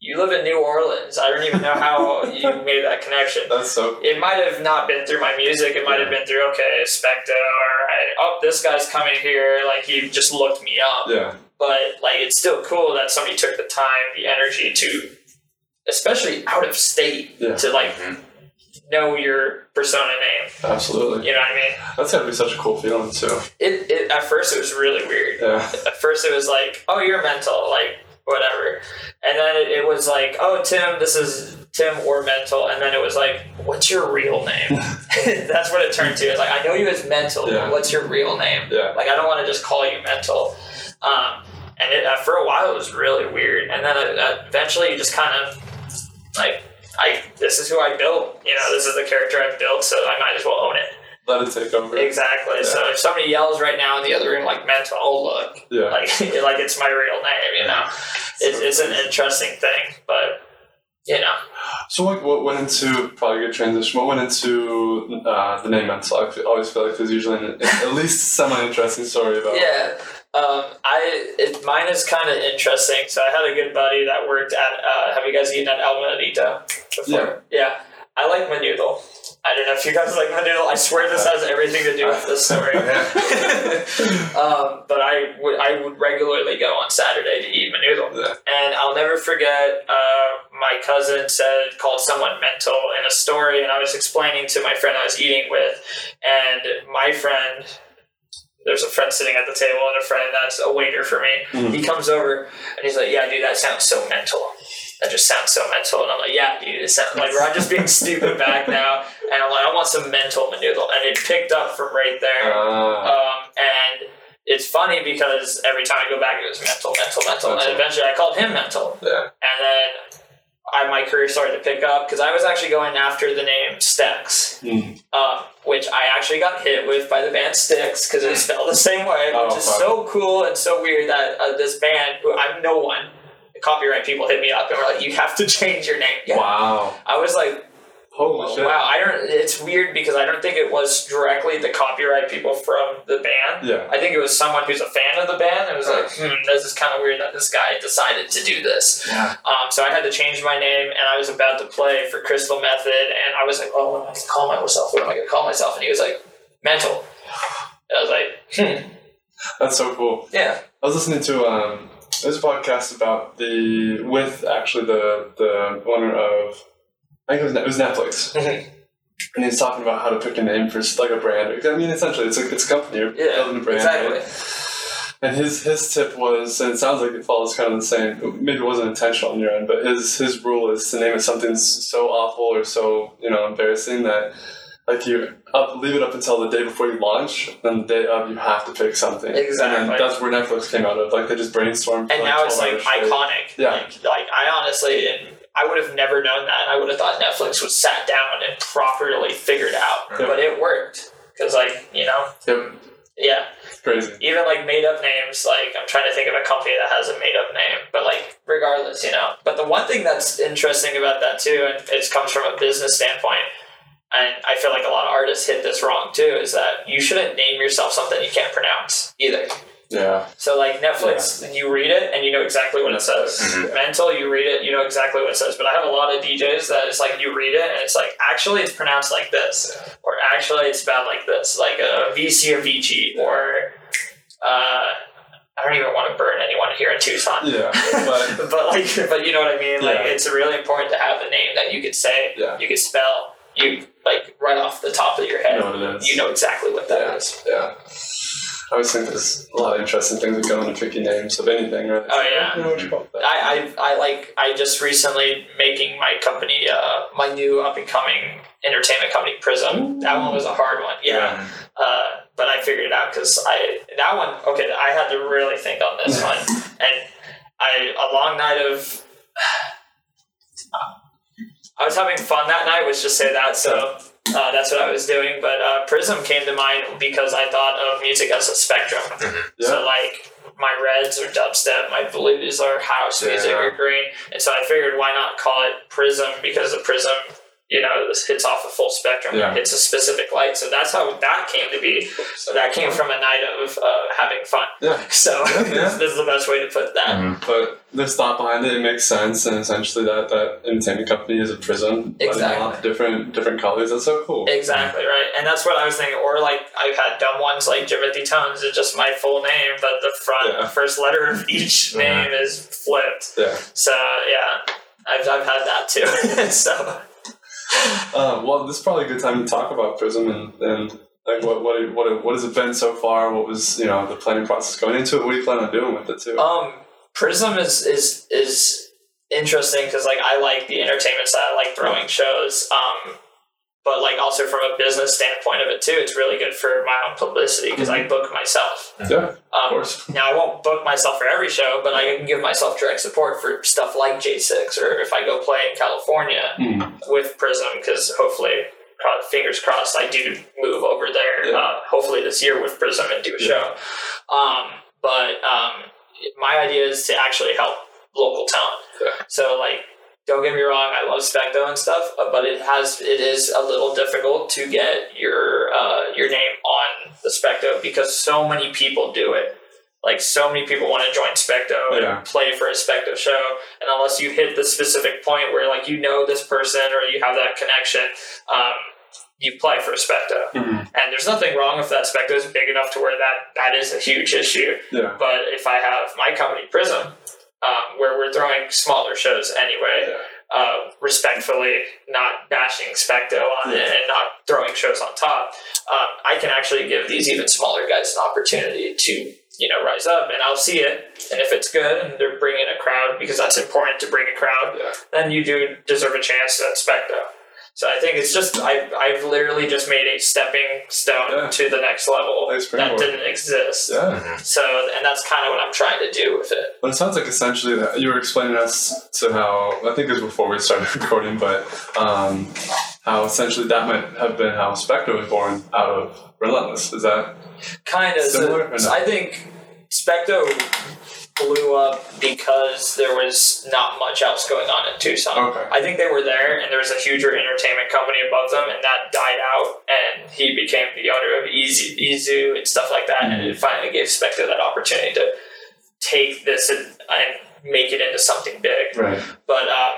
You live in New Orleans. I don't even know how you made that connection. That's so. It might have not been through my music. It might have been through okay, Specto, or I, oh, this guy's coming here. Like he just looked me up. Yeah. But like, it's still cool that somebody took the time, the energy to, especially out of state, Yeah. to like mm-hmm. know your persona name. Absolutely. You know what I mean? That's gotta be such a cool feeling too. It, it at first it was really weird. Yeah. At first it was like, oh, you're mental, like whatever, and then it, it was like, oh, Tim, this is Tim or mental, and then it was like, what's your real name? That's what it turned to. It's like I know you as mental. Yeah. But what's your real name? Yeah. Like I don't want to just call you mental. Um, and it, uh, for a while it was really weird, and then uh, eventually you just kind of like. I, this is who I built, you know. This is the character I built, so I might as well own it. Let it take over. Exactly. So if somebody yells right now in the other room like mental, oh look, Yeah. like like it's my real name, you know. It's, it's an interesting thing, but you know, So what, what went into probably a good transition? What went into uh, the name mental? I always feel like there's usually an, at least semi interesting story about. yeah. Um, I it, mine is kind of interesting. So I had a good buddy that worked at. Uh, have you guys eaten at El Menudito before? Yeah. I like menudo. I don't know if you guys like menudo. I swear this has everything to do with this story. um, but I would I would regularly go on Saturday to eat menudo. Yeah. And I'll never forget, uh, my cousin said, called someone mental in a story, and I was explaining to my friend I was eating with, and my friend, there's a friend sitting at the table and a friend that's a waiter for me. He comes over and he's like, Yeah, dude, that sounds so mental. That just sounds so mental. And I'm like, Yeah, dude, it sounds like I'm just being stupid back now. And I'm like, I want some mental maneuver. And it picked up from right there. Uh, Um, and it's funny because every time I go back, it was mental, mental, mental. Mental. And eventually I called him mental. yeah. And then I, my career started to pick up because I was actually going after the name Stex, Mm. um, which I actually got hit with by the band Styx because it's spelled the same way, Oh, which is fuck. so cool and so weird that uh, this band, who I'm no one, copyright people hit me up and were like, "You have to change your name." Yeah. Wow. I was like, Holy Oh, shit. wow, I don't. It's weird because I don't think it was directly the copyright people from the band. Yeah. I think it was someone who's a fan of the band and was like, hmm, this is kind of weird that this guy decided to do this. Yeah. Um, so I had to change my name, and I was about to play for Crystal Method, and I was like, oh, what am I going to call myself? What am I going to call myself? And he was like, mental. And I was like, hmm, That's so cool. yeah. I was listening to um, there's a podcast about the with actually the the owner of I think it was, it was Netflix, Mhm. and he's talking about how to pick a name for like a brand. I mean, essentially, it's a it's a company. You're Yeah, building a brand. exactly. right? And his his tip was, and it sounds like it follows kind of the same. Maybe it wasn't intentional on your end, but his his rule is to name it something so awful or so you know embarrassing that like you up, leave it up until the day before you launch, then the day of you have to pick something. Exactly. And that's where Netflix came out of. Like they just brainstormed. And now it's like straight. iconic. Yeah. Like, like I honestly, and I would have never known that. I would have thought Netflix was sat down and properly figured out, but it worked because, like, you know, Yep. yeah. Crazy. Even like made up names. Like I'm trying to think of a company that has a made up name, but like regardless. regardless, you know. But the one thing that's interesting about that too, and it comes from a business standpoint, and I feel like a lot of artists hit this wrong too, is that you shouldn't name yourself something you can't pronounce either. Yeah. So like Netflix, you read it and you know exactly what it says. Mental, you read it, you know exactly what it says. But I have a lot of DJs that it's like you read it and it's like actually it's pronounced like this, or actually it's spelled like this, like a VC or VG, or uh, I don't even want to burn anyone here in Tucson. Yeah. But but like, but you know what I mean. Like, Yeah. it's really important to have a name that you could say, Yeah. you could spell, you like right off the top of your head. You know what it is. You know exactly what that yeah. is. Yeah. I always think there's a lot of interesting things that go into picking names of anything, right? Oh, yeah. I don't know what you call that. I, I, I like I just recently making my company uh, my new up and coming entertainment company Prism. That one was a hard one, yeah. Uh, but I figured it out because I that one okay. I had to really think on this one, and I a long night of. I was having fun that night. Let's just say that. So uh, that's what I was doing. But uh, Prism came to mind because I thought of music as a spectrum. So Yeah. like my reds are dubstep, my blues are house music Yeah. or green, and so I figured why not call it Prism because a prism, you know, this hits off a full spectrum. Yeah. It's a specific light, so that's how that came to be. So that came from a night of uh, having fun. Yeah. So Yeah. this, this is the best way to put that. But the thought behind it. It makes sense, and essentially that that entertainment company is a prism, letting Exactly. different different colors. That's so cool. Exactly right, and that's what I was thinking. Or like I've had dumb ones like Jimothy Tones. It's just my full name, but the front Yeah. first letter of each name is flipped. Yeah. So yeah, I've, I've had that too. so Uh, well, this is probably a good time to talk about Prism and, and like what what what what has it been so far? What was you know the planning process going into it? What do you plan on doing with it too? um, Prism is is is interesting because like I like the entertainment side. I like throwing shows. Um, but like also from a business standpoint of it too, it's really good for my own publicity because I book myself. yeah, of Um, course. Now I won't book myself for every show, but I can give myself direct support for stuff like J6 or if I go play in California Hmm. with Prism because hopefully, fingers crossed, I do move over there. Yeah. Uh, hopefully this year with Prism and do a show. Um, but um, my idea is to actually help local talent. Yeah. So like. Don't get me wrong, I love Specto and stuff, uh, but it has it is a little difficult to get your uh, your name on the Specto because so many people do it. Like so many people want to join Specto Yeah. and play for a Specto show, and unless you hit the specific point where like you know this person or you have that connection, um, you play for a Specto. Mhm. And there's nothing wrong if that Specto is big enough to where that that is a huge issue. Yeah. But if I have my company Prism, um, where we're throwing smaller shows anyway, Yeah. uh, respectfully, not bashing Specto on it and not throwing shows on top, um, I can actually give these even smaller guys an opportunity to you know rise up, and I'll see it. And if it's good and they're bringing a crowd, because that's important to bring a crowd, Yeah. then you do deserve a chance at Specto. So I think it's just I I've literally just made a stepping stone Yeah. to the next level Nice that didn't exist. Yeah. So and that's kind of what I'm trying to do with it. But it sounds like essentially that you were explaining us to how I think it was before we started recording, but um, how essentially that might have been how Specto was born out of Relentless. Is that Kind of. Similar So, or so no? I think Specto blew up because there was not much else going on in Tucson. Okay. I think they were there, and there was a huger entertainment company above them, and that died out, and he became the owner of Izu, Izu and stuff like that, and Mm-hmm. it finally gave Specto that opportunity to take this and, and make it into something big. right? But um,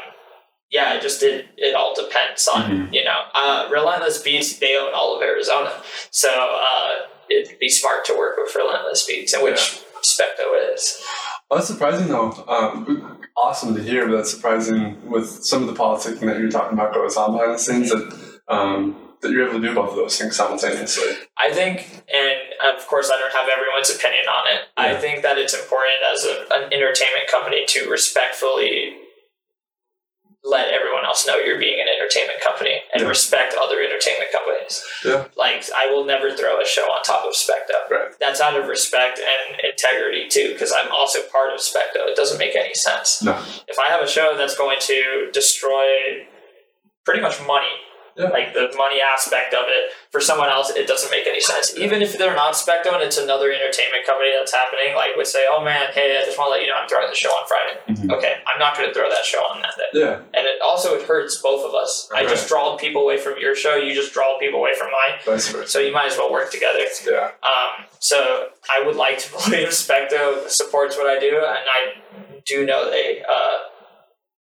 yeah, it just it it all depends on Mm-hmm. you know. Uh, Relentless Beats they own all of Arizona, so uh, it'd be smart to work with Relentless Beats, and which Specto is. Oh, that's surprising though. Um, awesome to hear, but that's surprising with some of the politicking that you're talking about goes on behind the scenes that um, that you're able to do both of those things simultaneously. I think, and of course, I don't have everyone's opinion on it. I think that it's important as a, an entertainment company to respectfully let everyone else know you're being an entertainment company and Yeah. respect other entertainment companies. Yeah. Like, I will never throw a show on top of Specto. Right. That's out of respect and integrity, too, because I'm also part of Specto. It doesn't make any sense. No. If I have a show that's going to destroy pretty much money Yeah. Like the money aspect of it. For someone else, it doesn't make any sense. Even if they're not Specto and it's another entertainment company that's happening, like would say, "Oh man, hey, I just want to let you know I'm throwing the show on Friday." Mm-hmm. Okay, I'm not going to throw that show on that day. Yeah. And it also it hurts both of us. I just draw people away from your show. You just draw people away from mine. Vice versa. So you might as well work together. Yeah. Um, so I would like to believe Specto supports what I do, and I do know they uh,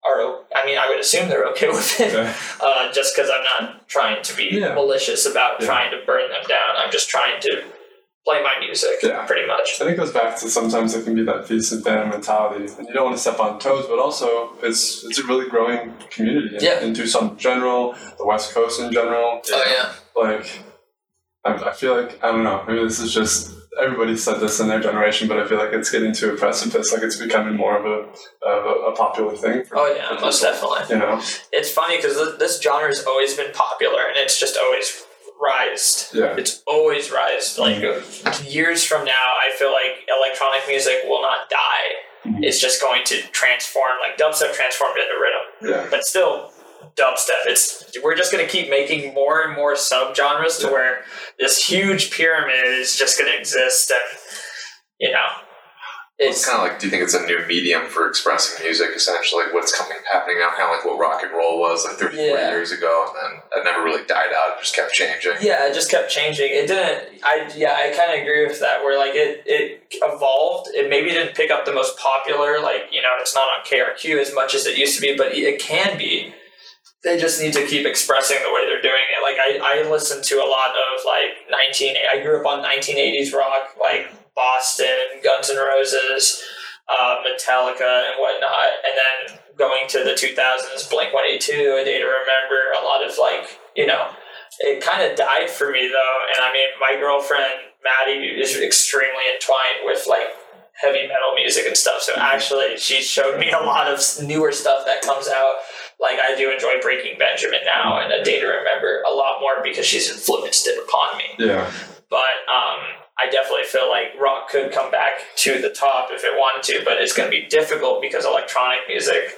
are. o- I mean, I would assume they're okay with it, Yeah. uh, just because I'm not trying to be Yeah. malicious about Yeah. trying to burn them down. I'm just trying to play my music, Yeah. pretty much. I think it goes back to sometimes it can be that feast and famine mentality, and you don't want to step on toes, but also it's it's a really growing community in, Yeah. in Tucson in general, the West Coast in general. Oh yeah, Like, I, I feel like I don't know. Maybe this is just everybody said this in their generation, but I feel like it's getting to a precipice. Like it's becoming more of a of a, a popular thing. For, oh yeah, most people, definitely. You know, It's funny because this, this genre has always been popular, and it's just always rised. yeah, it's always rise. Like years from now, I feel like electronic music will not die. Mhm. It's just going to transform, like dubstep transformed into riddim, yeah, but still dubstep. It's we're just going to keep making more and more subgenres to Yeah. where this huge pyramid is just going to exist, and you know, It's it's kind of like, do you think it's a new medium for expressing music? Essentially, what's coming happening now, kind of like what rock and roll was like 30, 40 Yeah. years ago, and then it never really died out. It just kept changing. yeah, it just kept changing. It didn't. I yeah, I kind of agree with that. Where like it it evolved. It maybe didn't pick up the most popular. Like you know, it's not on KRQ as much as it used to be, but it can be. They just need to keep expressing the way they're doing it. Like I, I listen to a lot of like nineteen. I grew up on nineteen eighties rock, like Boston, Guns N' Roses, uh, Metallica, and whatnot. And then going to the two thousands, Blink One Eight Two, A Day to Remember. A lot of like you know it kind of died for me though and i mean my girlfriend maddie is extremely entwined with like heavy metal music and stuff so actually she showed me a lot of newer stuff that comes out like i do enjoy breaking benjamin now and a day to remember a lot more because she's influenced it upon me yeah, but um I definitely feel like rock could come back to the top if it wanted to, but it's going to be difficult because electronic music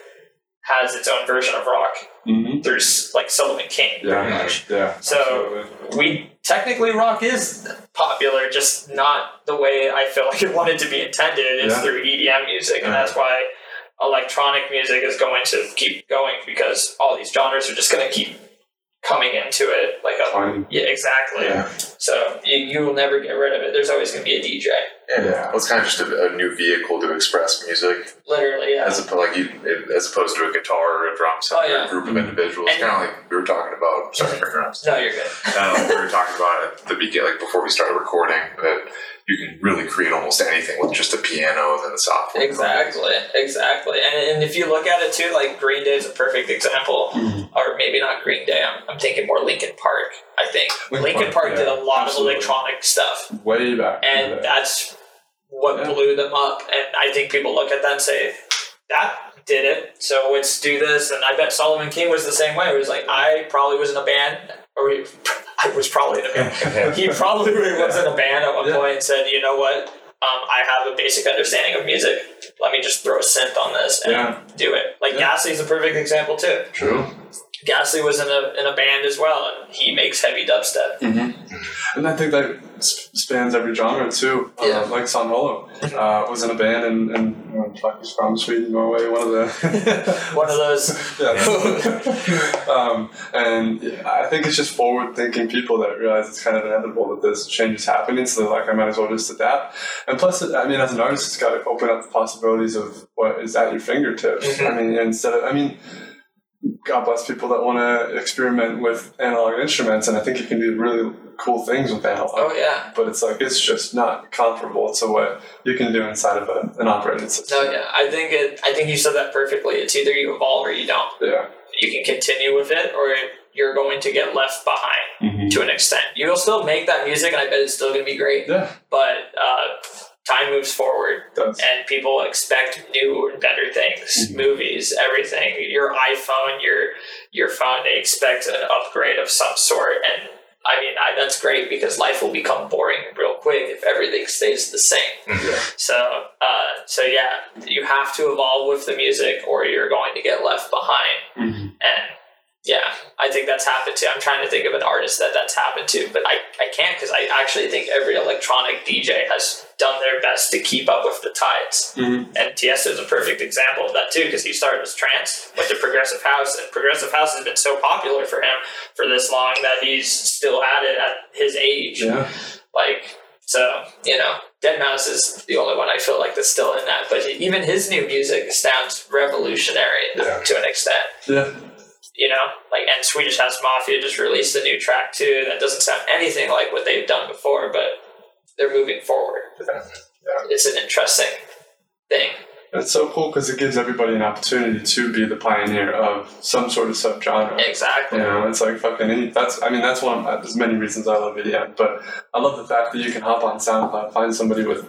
has its own version of rock mm-hmm. through like Sullivan King, yeah, much yeah. So- absolutely. we technically rock is popular, just not the way I feel like it wanted to be intended. It's Yeah. through EDM music, and that's why electronic music is going to keep going because all these genres are just going to keep coming into it. Like a Fine. yeah, exactly. Yeah. So you, you will never get rid of it. There's always going to be a DJ. Yeah. Yeah. Well, it's kind of just a, a new vehicle to express music, Literally, yeah. as opposed like you, as opposed to a guitar or a drum set Oh, or yeah. a group of individuals. And- kind of like we were talking about. Sorry for interrupting. no, you're good. um, we were talking about at the beginning, like before we started recording, that you can really create almost anything with just a piano and then the software. Exactly, exactly. And, and if you look at it too, like Green Day is a perfect example. Hmm. Or maybe not Green Day, I'm, I'm thinking more Linkin Park, I think. Linkin Linkin Park, Park, did a lot absolutely. of electronic stuff, Way back. in the and that's what Yeah. blew them up. And I think people look at that and say, that did it, so let's do this. And I bet Sullivan King was the same way. It was like, I probably was in a band, or he, I was probably in a band. he probably was in a band at one Yeah. point and said, you know what? Um, I have a basic understanding of music. Let me just throw a synth on this and Yeah. do it. Like Yeah. Ghastly's a perfect example too. True. Ghastly was in a in a band as well, and he makes heavy dubstep. And I think that spans every genre too. Yeah. Uh, like San Holo uh, was in a band and, and uh, fuck, he's from Sweden, Norway, one of the. One of those. yeah. um, and yeah, I think it's just forward thinking people that realize it's kind of inevitable that this change is happening. So they're like, I might as well just adapt. And plus, I mean, as an artist, it's got to open up the possibilities of what is at your fingertips. Mhm. I mean, instead of, I mean, God bless people that want to experiment with analog instruments, and I think you can do really cool things with analog. Oh yeah. But it's like it's just not comparable to what you can do inside of a, an operating system. No, yeah. I think it. I think you said that perfectly. It's either you evolve or you don't. Yeah. You can continue with it, or you're going to get left behind Mm-hmm. to an extent. You'll still make that music, and I bet it's still going to be great. Yeah. But uh, time moves forward. And people expect new and better things Mhm. movies everything your iphone your your phone they expect an upgrade of some sort and i mean I, that's great because life will become boring real quick if everything stays the same yeah. so uh, so yeah you have to evolve with the music or you're going to get left behind Mhm. and yeah, I think that's happened to. I'm trying to think of an artist that that's happened to, but I, I can't because I actually think every electronic DJ has done their best to keep up with the tides. Mhm. And Tiesto is a perfect example of that too because he started as trance, went to progressive house, and progressive house has been so popular for him for this long that he's still at it at his age. Yeah. Like, so, you know, Deadmau5 is the only one I feel like that's still in that. But even his new music sounds revolutionary Yeah. to an extent. Yeah. You know, like, and Swedish House Mafia just released a new track too that doesn't sound anything like what they've done before, but they're moving forward. Yeah. It's an interesting thing. It's so cool because it gives everybody an opportunity to be the pioneer of some sort of subgenre. Exactly. You know, it's like fucking. any- That's. I mean, that's one. Of, there's many reasons I love EDM, but I love the fact that you can hop on SoundCloud, find somebody with.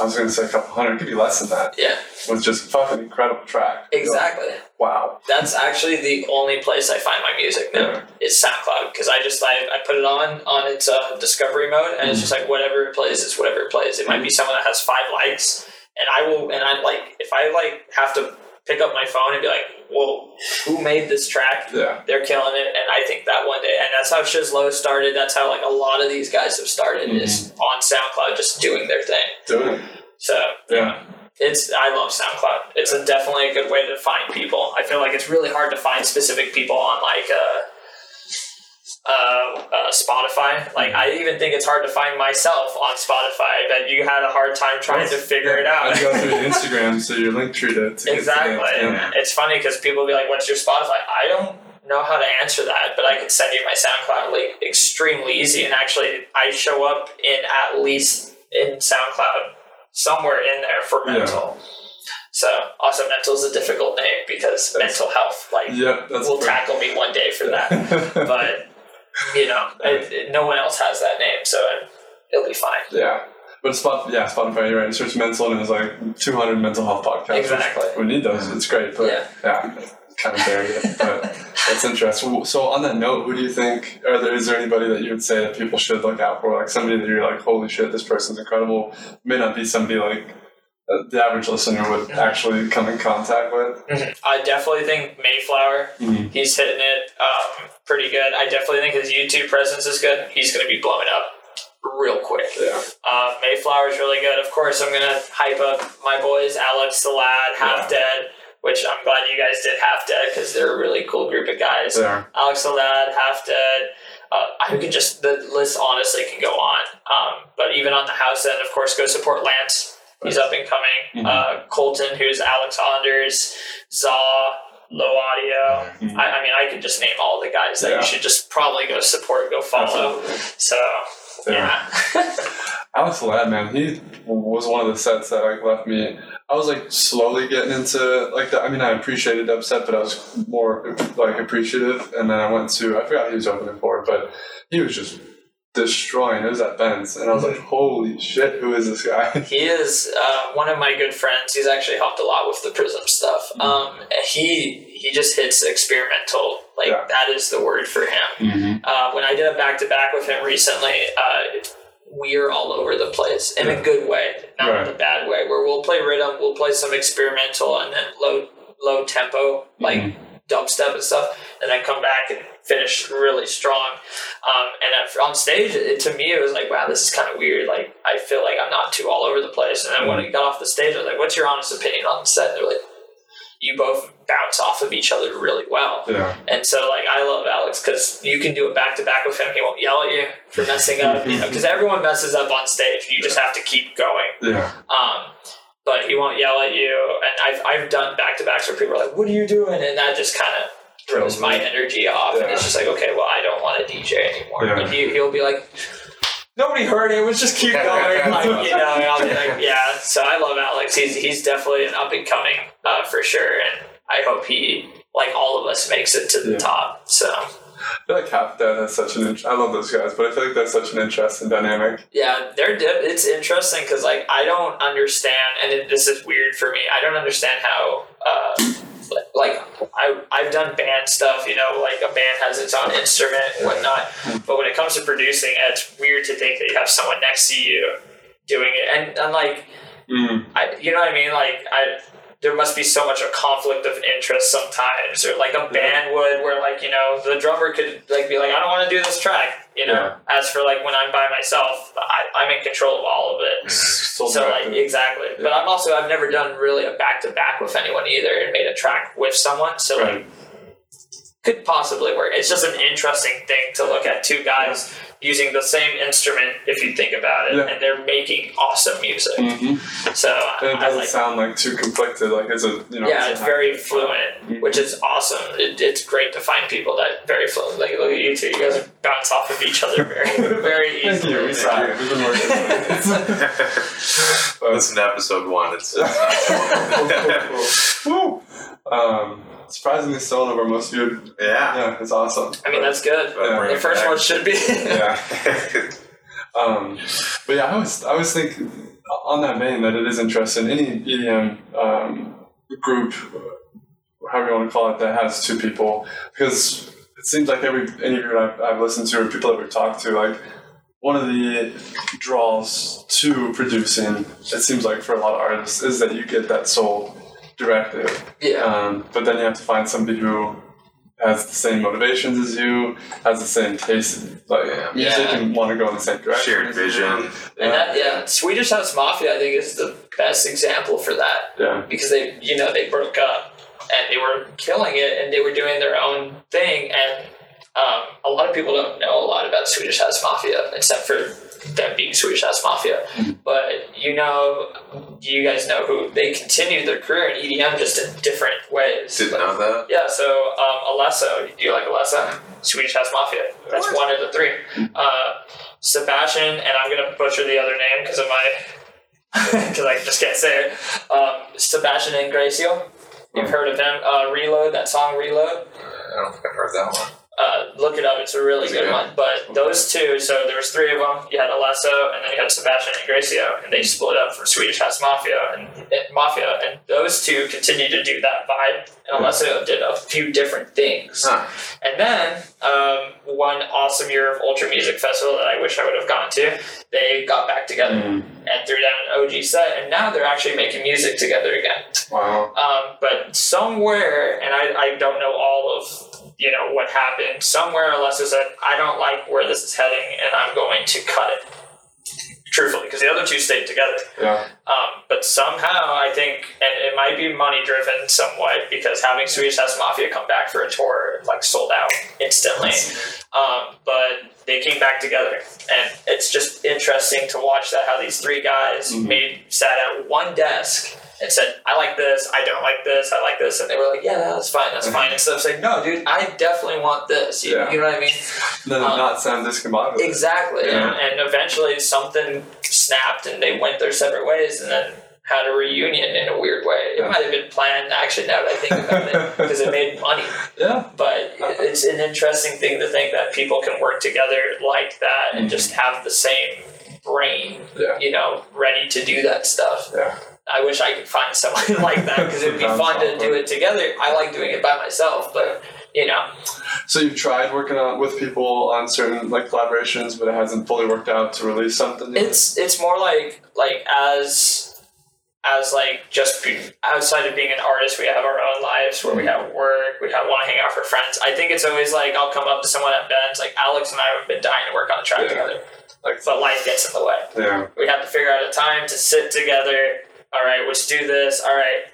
I was going to say a couple hundred, could be less than that, Yeah, with just fucking incredible track. You're like, exactly. wow. That's actually the only place I find my music now. Yeah. Is SoundCloud because I just I, I put it on on its uh, discovery mode and it's just like whatever it plays is whatever it plays. It might be someone that has five likes and I will and I'm like if I like have to pick up my phone and be like, well, who made this track? Yeah. They're killing it, and I think that one day, and that's how Shizlow started. That's how like a lot of these guys have started is on SoundCloud, just doing their thing. Doing it. So Yeah. it's I love SoundCloud. It's a definitely a good way to find people. I feel like it's really hard to find specific people on like uh, uh, uh, Spotify. Like I even think it's hard to find myself on Spotify. That you had a hard time trying to figure it out. I go through Instagram, so your Linktree to, to exactly. Yeah. It's funny because people will be like, "What's your Spotify?" I don't know how to answer that, but I can send you my SoundCloud link extremely easy. And actually, I show up in at least in SoundCloud somewhere in there for Yeah. mental. So also, mental is a difficult name because That's- mental health like Yep, that's will fair. tackle me one day for that. but you know, it, it- no one else has that name, so it'll be fine. Yeah. But Spot, yeah, Spotify, you're right. Search mental and there's like 200 mental health podcasts. Exactly. We need those. It's great. But Yeah. yeah, kind of buried it. But that's interesting. So on that note, who do you think, or there, is there anybody that you would say that people should look out for? Like somebody that you're like, holy shit, this person's incredible. May not be somebody like the average listener would actually come in contact with. I definitely think Mayflower, Mhm. he's hitting it um, pretty good. I definitely think his YouTube presence is good. He's going to be blowing up real quick. Yeah. Uh, Mayflower is really good. Of course, I'm going to hype up my boys, Alex the Lad, Half Dead, which I'm glad you guys did Half Dead because they're a really cool group of guys. There. Alex the Lad, Half Dead. Uh, I could just, the list honestly can go on. Um, but even on the house end, of course, go support Lance. He's up and coming. Uh, Colton, who's Alex Anders, Zaw, Low Audio. I, I mean, I could just name all the guys that Yeah. you should just probably go support, go follow. So, yeah. Alex Ladd, man, he was one of the sets that like left me. I was like slowly getting into like that. I mean, I appreciated Dubstep, but I was more like appreciative. And then I went to I forgot he was opening for, but he was just destroying. It was at Ben's, and I was like, holy shit, who is this guy? He is uh, one of my good friends. He's actually helped a lot with the Prism stuff. Um, he he just hits experimental. Like Yeah. that is the word for him. Mm-hmm. Uh, when I did a back to back with him recently, uh, we are all over the place in a good way, not Right. in a bad way. Where we'll play riddim, we'll play some experimental, and then low low tempo like Mm-hmm. Dubstep and stuff, and then come back and finish really strong. Um, and at, on stage, it, to me, it was like, wow, this is kind of weird. Like I feel like I'm not too all over the place. And then when Mm-hmm. got off the stage, I was like, what's your honest opinion on the set? And they're like. You both bounce off of each other really well. Yeah, And so, like, I love Alex because you can do it back to back with him. He won't yell at you for messing up, you know, because everyone messes up on stage. You just have to keep going. yeah, Um, but he won't yell at you. And I've, I've done back to backs where people are like, "What are you doing?" And that just kind of throws my energy off. And it's just like, okay, well, I don't want to DJ anymore. Yeah. And he, he'll be like. Nobody heard it. Was just keep going, like you know. I'll be like, yeah. So I love Alex. He's he's definitely an up and coming uh, for sure, and I hope he, like all of us, makes it to the Yeah. top. So I feel like Half Dead has such an. I love those guys, but I feel like that's such an interesting dynamic. Yeah, they're it's interesting because like I don't understand, and it, this is weird for me. I don't understand how uh, like I I've done band stuff. You know, like a band has its own instrument and whatnot. But when it comes to producing, it's weird to think that you have someone next to you doing it, and and like Mm. I, you know what I mean? Like I. there must be so much a conflict of interest sometimes, or like a band would, where like you know the drummer could like be like, I don't want to do this track, you know. As for like when I'm by myself, I, I'm in control of all of it. So, So like directed. exactly, but I'm also I've never done really a back to back with anyone either, and made a track with someone. So like could possibly work. It's just an interesting thing to look at two guys using the same instrument, if you think about it, Yeah. and they're making awesome music. Mhm. So And it doesn't like. sound like too conflicted. Like it's a you know. yeah, a it's very happy- fluent, which is awesome. It, it's great to find people that very fluent. Like look at you two, you guys bounce off of each other very, very Thank easily. you. We tried. We've been working on it. Listen to episode one. It's, it's cool, cool, cool. Woo! Um, surprisingly still one of our most viewed. yeah. Yeah, it's awesome. I mean, that's good. Yeah. The first one should be. Yeah. Um, but yeah, I was I was think on that vein that it is interesting. Any EDM um, group, however you want to call it, that has two people, because it seems like every interview I've, I've listened to or people that we've talked to, like one of the draws to producing, it seems like for a lot of artists, is that you get that soul directive. yeah. Um, but then you have to find somebody who has the same motivations as you, has the same taste, like music, Yeah. and want to go in the same direction. Shared as you. vision. And Yeah, that, yeah, Swedish House Mafia, I think, is the best example for that yeah, because they, you know, they broke up and they were killing it and they were doing their own thing. And um, a lot of people don't know a lot about Swedish House Mafia except for them being Swedish House Mafia. But you know, you guys know who they continued their career in EDM just in different ways. Didn't know that. Yeah, so um, Alesso, do you like Alesso? Swedish House Mafia. That's one of the three. Uh, Sebastian, and I'm gonna butcher the other name because of my, because I just can't say it. Um, Sebastian Ingracio. You've heard of him? Uh, Reload, that song Reload. I don't think I've heard that one. Uh, look it up; it's a really good good? one. But those two, so there was three of them. You had Alesso, and then you had Sebastian Ingracio, and they split up from Swedish House Mafia and, and Mafia, and those two continued to do that vibe. And Alesso did a few different things. Huh. And then um, one awesome year of Ultra Music Festival that I wish I would have gone to, they got back together Mm. And threw down an OG set, and now they're actually making music together again. Wow. Um, but somewhere, and I, I don't know all of you know what happened. Somewhere, Alesso said, "I don't like where this is heading, and I'm going to cut it." Truthfully, because the other two stayed together. Yeah. Um, but somehow, I think, and it might be money driven somewhat, because having Swedish House Mafia come back for a tour like sold out instantly. Um, but they came back together, and it's just interesting to watch that how these three guys made sat at one desk and said, "I like this, I don't like this, I like this," and they were like, "Yeah, that's fine, that's fine." Instead of saying, "No, dude, I definitely want this," you, Yeah. you know what I mean? Then Um, not sound discombobulated. Exactly. Yeah. And, and eventually something snapped and they went their separate ways and then had a reunion in a weird way. It Yeah. might have been planned, actually, now that I think about it, because it made money. Yeah. But it's an interesting thing to think that people can work together like that and just have the same brain, Mm-hmm. Yeah. you know, ready to do that stuff. Yeah. I wish I could find someone like that because it'd be fun to do it together. I like doing it by myself, but you know, So you've tried working on with people on certain like collaborations, but it hasn't fully worked out to release something. it's it's more like like as as like just outside of being an artist we have our own lives where we have work we have want to hang out for friends. I think it's always like i'll come up to someone at ben's like alex and i have been dying to work on a track Yeah. together. Like but life gets in the way. Yeah. we have to figure out a time to sit together. All right let's do this. All right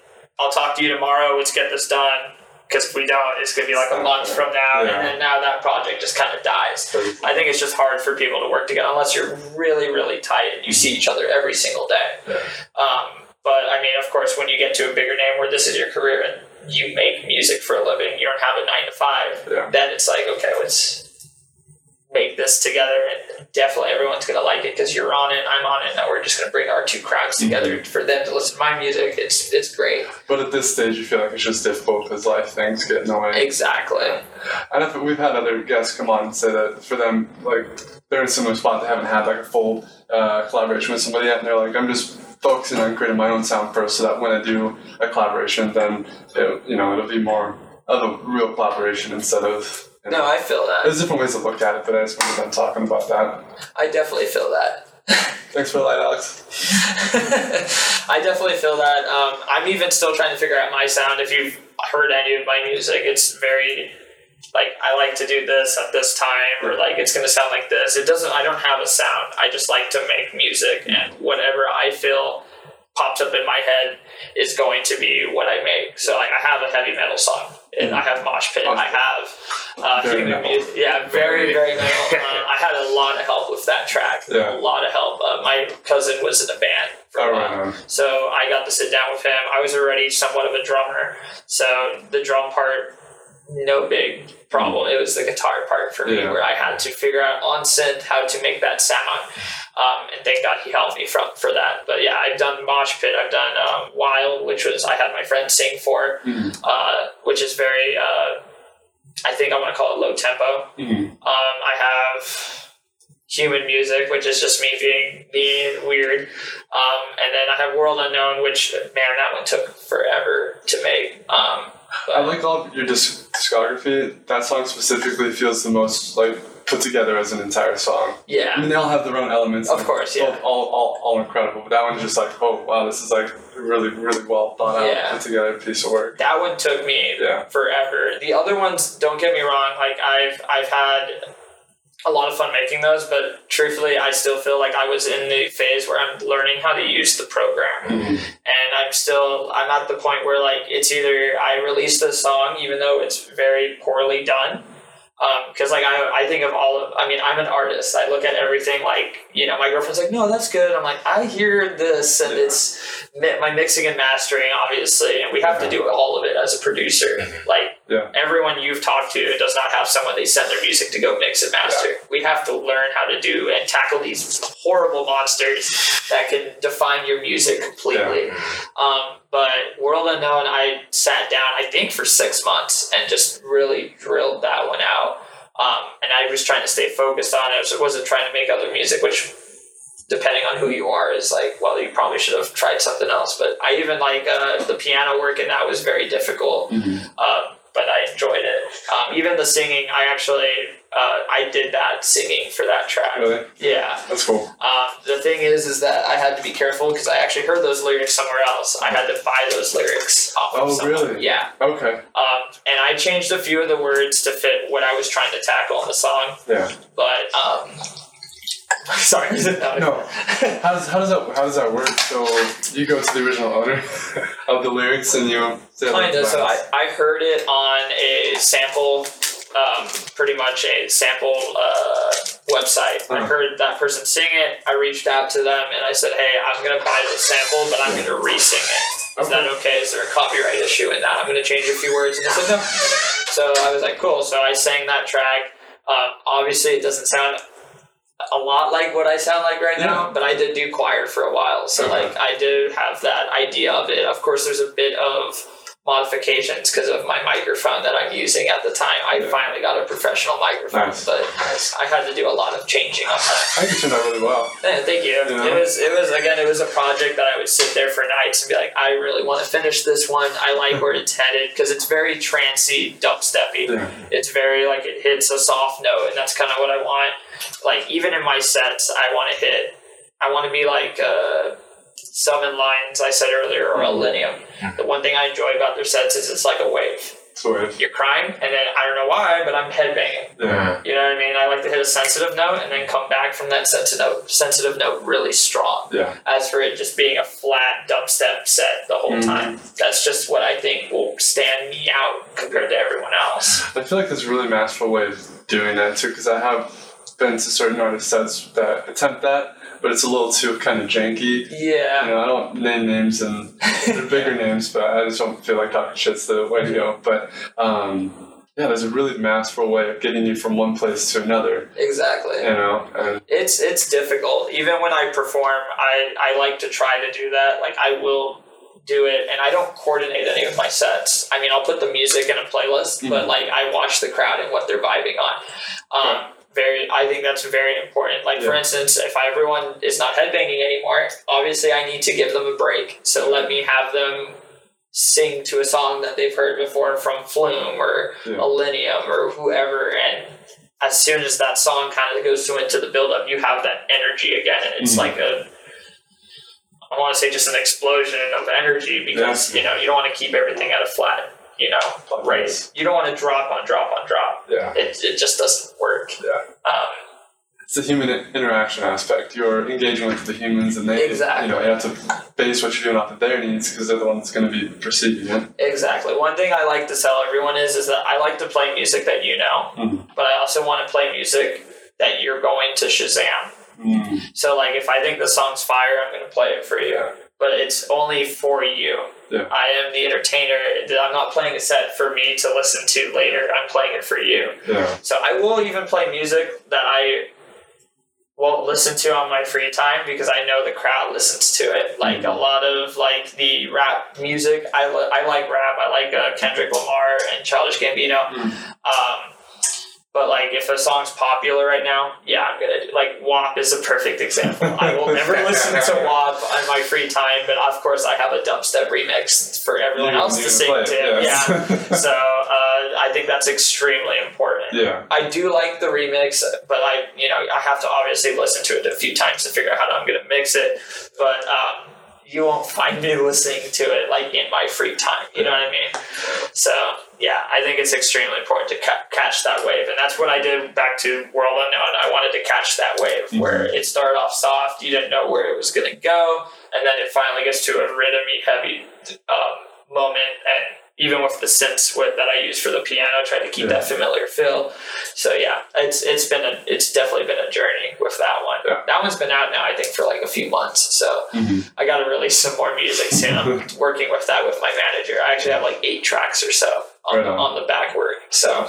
i'll talk to you tomorrow. Let's get this done. Because if we don't it's going to be like a month from now Yeah. and then now that project just kind of dies I think it's just hard for people to work together unless you're really, really tight and you see each other every single day. Um, but I mean, of course, when you get to a bigger name where this is your career and you make music for a living, you don't have a nine to five, Yeah. then it's like, okay, let's make this together and definitely everyone's going to like it because you're on it, I'm on it, and now we're just going to bring our two crowds together for them to listen to my music. It's, it's great. But at this stage, you feel like it's just difficult because life things get in the way. Exactly. And if we've had other guests come on and say that for them, like they're in a similar spot. They haven't had like a full uh, collaboration with somebody yet, and they're like, I'm just focusing on creating my own sound first, so that when I do a collaboration, then it, you know it'll be more of a real collaboration instead of. You know, No, I feel that. there's different ways to look at it, but I just wanted them talking about that. I definitely feel that. Thanks for the light, Alex. I definitely feel that. Um, I'm even still trying to figure out my sound. If you've heard any of my music, it's very like I like to do this at this time, or like it's gonna sound like this. It doesn't. I don't have a sound. I just like to make music, and whatever I feel pops up in my head is going to be what I make. So like I have a heavy metal song, and I have Mosh Pit. I have uh, Very metal. music. Yeah, very very metal. Um, I had a lot of help with that track. Yeah. A lot of help. Uh, my cousin was in a band for a while. right. So I got to sit down with him. I was already somewhat of a drummer, so the drum part, no big problem. It was the guitar part for me Yeah. where I had to figure out on synth how to make that sound. Um, and thank God he helped me from for that. But yeah, I've done Mosh Pit. I've done um, Wild, which was I had my friend sing for, uh, which is very. Uh, I think I want to call it low tempo. Mhm. Um, I have human music, which is just me being and weird. Um, and then I have World Unknown, which man, that one took forever to make. Um, I like all of your disc- discography. That song specifically feels the most like put together as an entire song. Yeah, I mean, they all have their own elements. Of course, yeah. All, all, all incredible. But that one's just like, oh wow, this is like really, really well thought out, Yeah. put together piece of work. that one took me Yeah. forever. The other ones, don't get me wrong, like I've I've had a lot of fun making those, but truthfully, I still feel like I was in the phase where I'm learning how to use the program, mm-hmm. and I'm still I'm at the point where like it's either I release the song even though it's very poorly done. Um, because like I, I think of all of I mean I'm an artist. I look at everything like you know my girlfriend's like no that's good. I'm like I hear this and it's mi- my mixing and mastering obviously and we have to do all of it as a producer. Mm-hmm. Like Yeah. everyone you've talked to does not have someone they send their music to go mix and master we have to learn how to do and tackle these horrible monsters that can define your music completely um, but World Unknown, I sat down, I think, for six months and just really drilled that one out. Um, and I was trying to stay focused on it. I wasn't trying to make other music, which, depending on who you are, is like, well, you probably should have tried something else. But I even like uh, the piano work, and that was very difficult. Um, but I enjoyed it. Um, even the singing, I actually, uh, I did that singing for that track. Really? Yeah. That's cool. Um, the thing is, is that I had to be careful because I actually heard those lyrics somewhere else. I had to buy those lyrics off of Oh, someone. really? Yeah. Okay. Um, and I changed a few of the words to fit what I was trying to tackle in the song. Yeah. But um, sorry, No. How does how does that how does that work? So you go to the original owner of the lyrics and you say Kind of. So I. I heard it on a sample, um, pretty much a sample uh, website. I Uh-huh. heard that person sing it. I reached out to them and I said, "Hey, I'm gonna buy this sample, but I'm gonna re-sing it. Is that okay? Is there a copyright issue in that? I'm gonna change a few words." And they said, "No." So I was like, "Cool." So I sang that track. Um, obviously, it doesn't sound a lot like what I sound like right now, but I did do choir for a while, so Okay. like I do have that idea of it. Of course, there's a bit of modifications because of my microphone that I'm using at the time. I finally got a professional microphone, Nice. but I had to do a lot of changing on that. I think it turned out really well. Yeah, thank you. Yeah. It was it was again it was a project that I would sit there for nights and be like, I really want to finish this one. I like where it's headed because it's very trancy, dubsteppy. Yeah. It's very like it hits a soft note, and that's kind of what I want. Like even in my sets, I want to hit. I want to be like uh, Seven Lions I said earlier, or Illenium. Mm-hmm. The one thing I enjoy about their sets is it's like a wave. Sort of. You're crying, and then I don't know why, but I'm headbanging. Yeah. You know what I mean? I like to hit a sensitive note and then come back from that sensitive note, sensitive note really strong. Yeah. As for it just being a flat dubstep set the whole mm. time, that's just what I think will stand me out compared to everyone else. I feel like there's a really masterful way of doing that too, because I have been to certain artist sets that attempt that, but it's a little too kind of janky. Yeah. You know, I don't name names and they're bigger names, but I just don't feel like talking shit's the way to go. But um, yeah, there's a really masterful way of getting you from one place to another. Exactly. You know, and It's it's difficult. Even when I perform, I, I like to try to do that. Like I will do it and I don't coordinate any of my sets. I mean I'll put the music in a playlist, but like I watch the crowd and what they're vibing on. Um very I think that's very important. Like for instance, if I, everyone is not headbanging anymore, obviously I need to give them a break. So let me have them sing to a song that they've heard before from Flume or Yeah. Illenium or whoever and as soon as that song kind of goes to into the build up, you have that energy again, and it's Mhm. like a I want to say just an explosion of energy because you know you don't want to keep everything at a flat you know rate. You don't want to drop on drop on drop. Yeah. It, it just doesn't work. Yeah. Um, It's the human interaction aspect. You're engaging with the humans, and they, Exactly. you know, you have to base what you're doing off of their needs because they're the ones going to be perceiving it. Exactly. One thing I like to tell everyone is is that I like to play music that you know, Mhm. but I also want to play music that you're going to Shazam. Mm. So like if I think the song's fire, I'm going to play it for you. Yeah. But it's only for you. Yeah. I am the entertainer. I'm not playing a set for me to listen to later. I'm playing it for you. Yeah. So I will even play music that I won't listen to on my free time because I know the crowd listens to it. Like a lot of like the rap music, I, li- I like rap. I like uh, Kendrick Lamar and Childish Gambino. Um, but like if a song's popular right now, yeah, I'm gonna do, like WAP is a perfect example. I will never listen to WAP on my free time, but of course I have a dubstep remix for everyone You- else to sing play to. yes. Yeah. so uh, I think that's extremely important. Yeah. I do like the remix, but I, you know, I have to obviously listen to it a few times to figure out how I'm going to mix it. But um, you won't find me listening to it like in my free time. You know what I mean? So yeah, I think it's extremely important to ca- catch that wave, and that's what I did back to World Unknown. I wanted to catch that wave where it started off soft, you didn't know where it was going to go, and then it finally gets to a rhythmy, heavy um, moment, and even with the synths with, that I use for the piano, try to keep that familiar feel. So yeah, it's it's been a it's definitely been a journey with that one. Yeah. That one's been out now, I think, for like a few months. So mm-hmm. I got to release some more music soon. I'm working with that with my manager. I actually have like eight tracks or so on, Right the, on. on the back work. So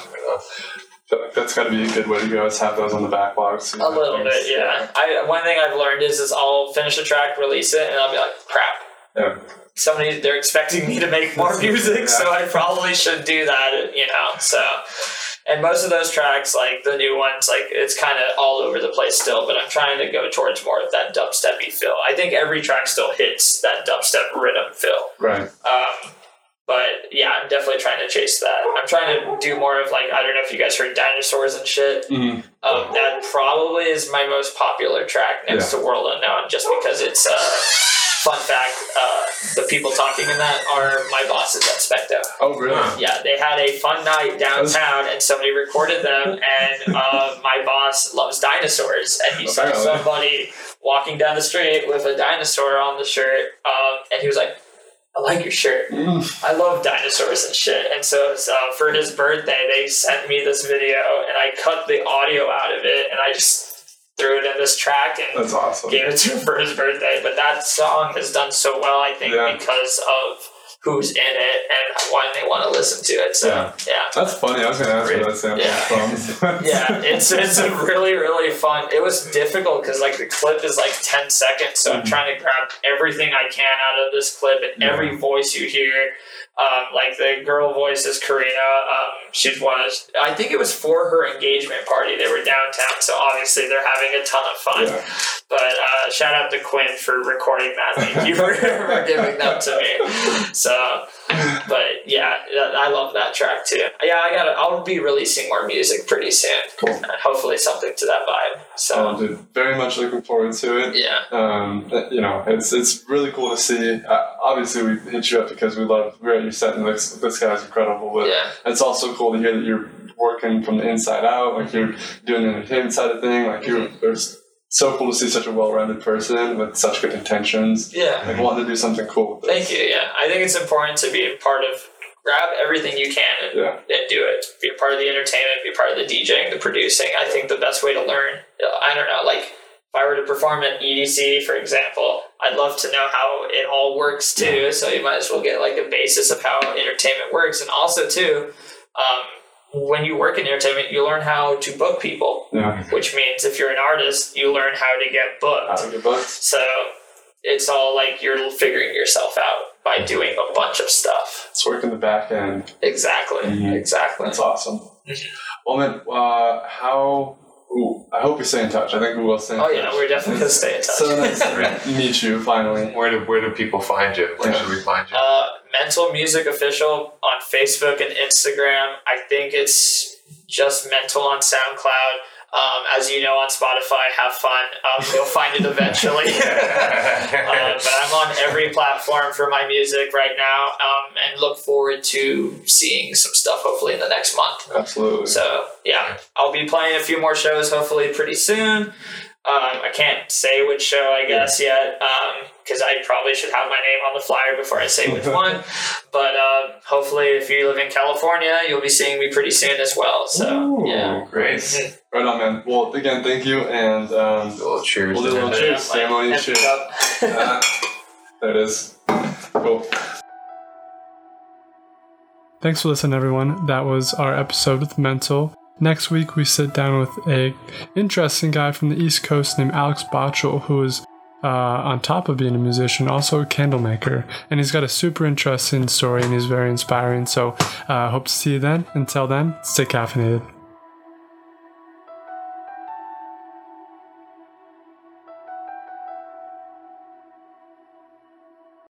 that's got to be a good way to go. Is have those on the backlog. so a little things- bit, yeah. I one thing I've learned is is I'll finish a track, release it, and I'll be like, crap. Yeah. Somebody they're expecting me to make more music, so I probably should do that, you know. So and most of those tracks, like the new ones, like it's kind of all over the place still, but I'm trying to go towards more of that dubsteppy feel. I think every track still hits that dubstep rhythm feel. Right. Um, but yeah, I'm definitely trying to chase that. I'm trying to do more of like I don't know if you guys heard dinosaurs and shit. Mhm. Um, that probably is my most popular track next Yeah. to World Unknown, just because it's. Uh, fun fact: uh, the people talking in that are my bosses at Specto. Oh, really? Yeah, they had a fun night downtown, and somebody recorded them. And uh, my boss loves dinosaurs, and he saw somebody walking down the street with a dinosaur on the shirt, um, and he was like, "I like your shirt. Mm. I love dinosaurs and shit." And so, so for his birthday, they sent me this video, and I cut the audio out of it, and I just threw it in this track and That's awesome. gave it to him for his birthday. But that song has done so well, I think, Yeah. because of who's in it and why they want to listen to it. So Yeah. yeah. That's funny. I was to ask where that sample Yeah. from. Yeah, it's it's a really really fun. It was difficult because like the clip is like ten seconds, so I'm mm-hmm. trying to grab everything I can out of this clip and every voice you hear. Um, like the girl voice is Karina. Um, she was. I think it was for her engagement party. They were downtown, so obviously they're having a ton of fun. Yeah. But uh, shout out to Quinn for recording that. Thank you for, for giving that to me. So, but yeah, I love that track too. Yeah, I got. I'll be releasing more music pretty soon. Cool. Uh, hopefully, something to that vibe. So Oh, dude, very much looking forward to it. yeah, Um, you know, it's it's really cool to see. Uh, obviously, we hit you up because we love we're at your set and this this guy's incredible. But Yeah. it's also cool to hear that you're working from the inside out. Like you're doing the entertainment side of thing. Like you're Mm-hmm. there's so cool to see such a well-rounded person with such good intentions. yeah. Like wanting to do something cool. with Thank you. Yeah, I think it's important to be a part of. Grab everything you can and, Yeah. and do it. Be a part of the entertainment. Be a part of the DJing, the producing. I think the best way to learn. I don't know, like if I were to perform at EDC, for example, I'd love to know how it all works too. So you might as well get like a basis of how entertainment works, and also too, um, when you work in entertainment, you learn how to book people. Yeah. Which means if you're an artist, you learn how to get booked. Out of your books. So it's all like you're figuring yourself out by doing a bunch of stuff. It's working the back end. Exactly. Mhm. Exactly. That's awesome. Mm-hmm. Well, man, uh, how? Ooh, I hope we stay in touch. I think we will stay in Oh touch. yeah, we're definitely gonna stay in touch. So nice to meet you finally. Where do where do people find you? Where should we find you? uh, Mental Music Official on Facebook and Instagram. I think it's just Mental on SoundCloud. Um, as you know, on Spotify, have fun. Um, you'll find it eventually. uh, but I'm on every platform for my music right now, um, and look forward to seeing some stuff hopefully in the next month. Absolutely. So yeah, I'll be playing a few more shows hopefully pretty soon. Um, I can't say which show I guess yet because I probably should have my name on the flyer before I say which one. But uh, hopefully, if you live in California, you'll be seeing me pretty soon as well. So yeah, Great. Mhm. Right on, man. Well, again, thank you, and um, Well, cheers. We'll do a to little that. cheers. Ceremony Empty cheers. uh, there it is. Cool. Thanks for listening, everyone. That was our episode with Mental. Next week, we sit down with a interesting guy from the East Coast named Alex Botchel, who is, uh, on top of being a musician, also a candle maker. And he's got a super interesting story and he's very inspiring. So, uh, hope to see you then. Until then, stay caffeinated.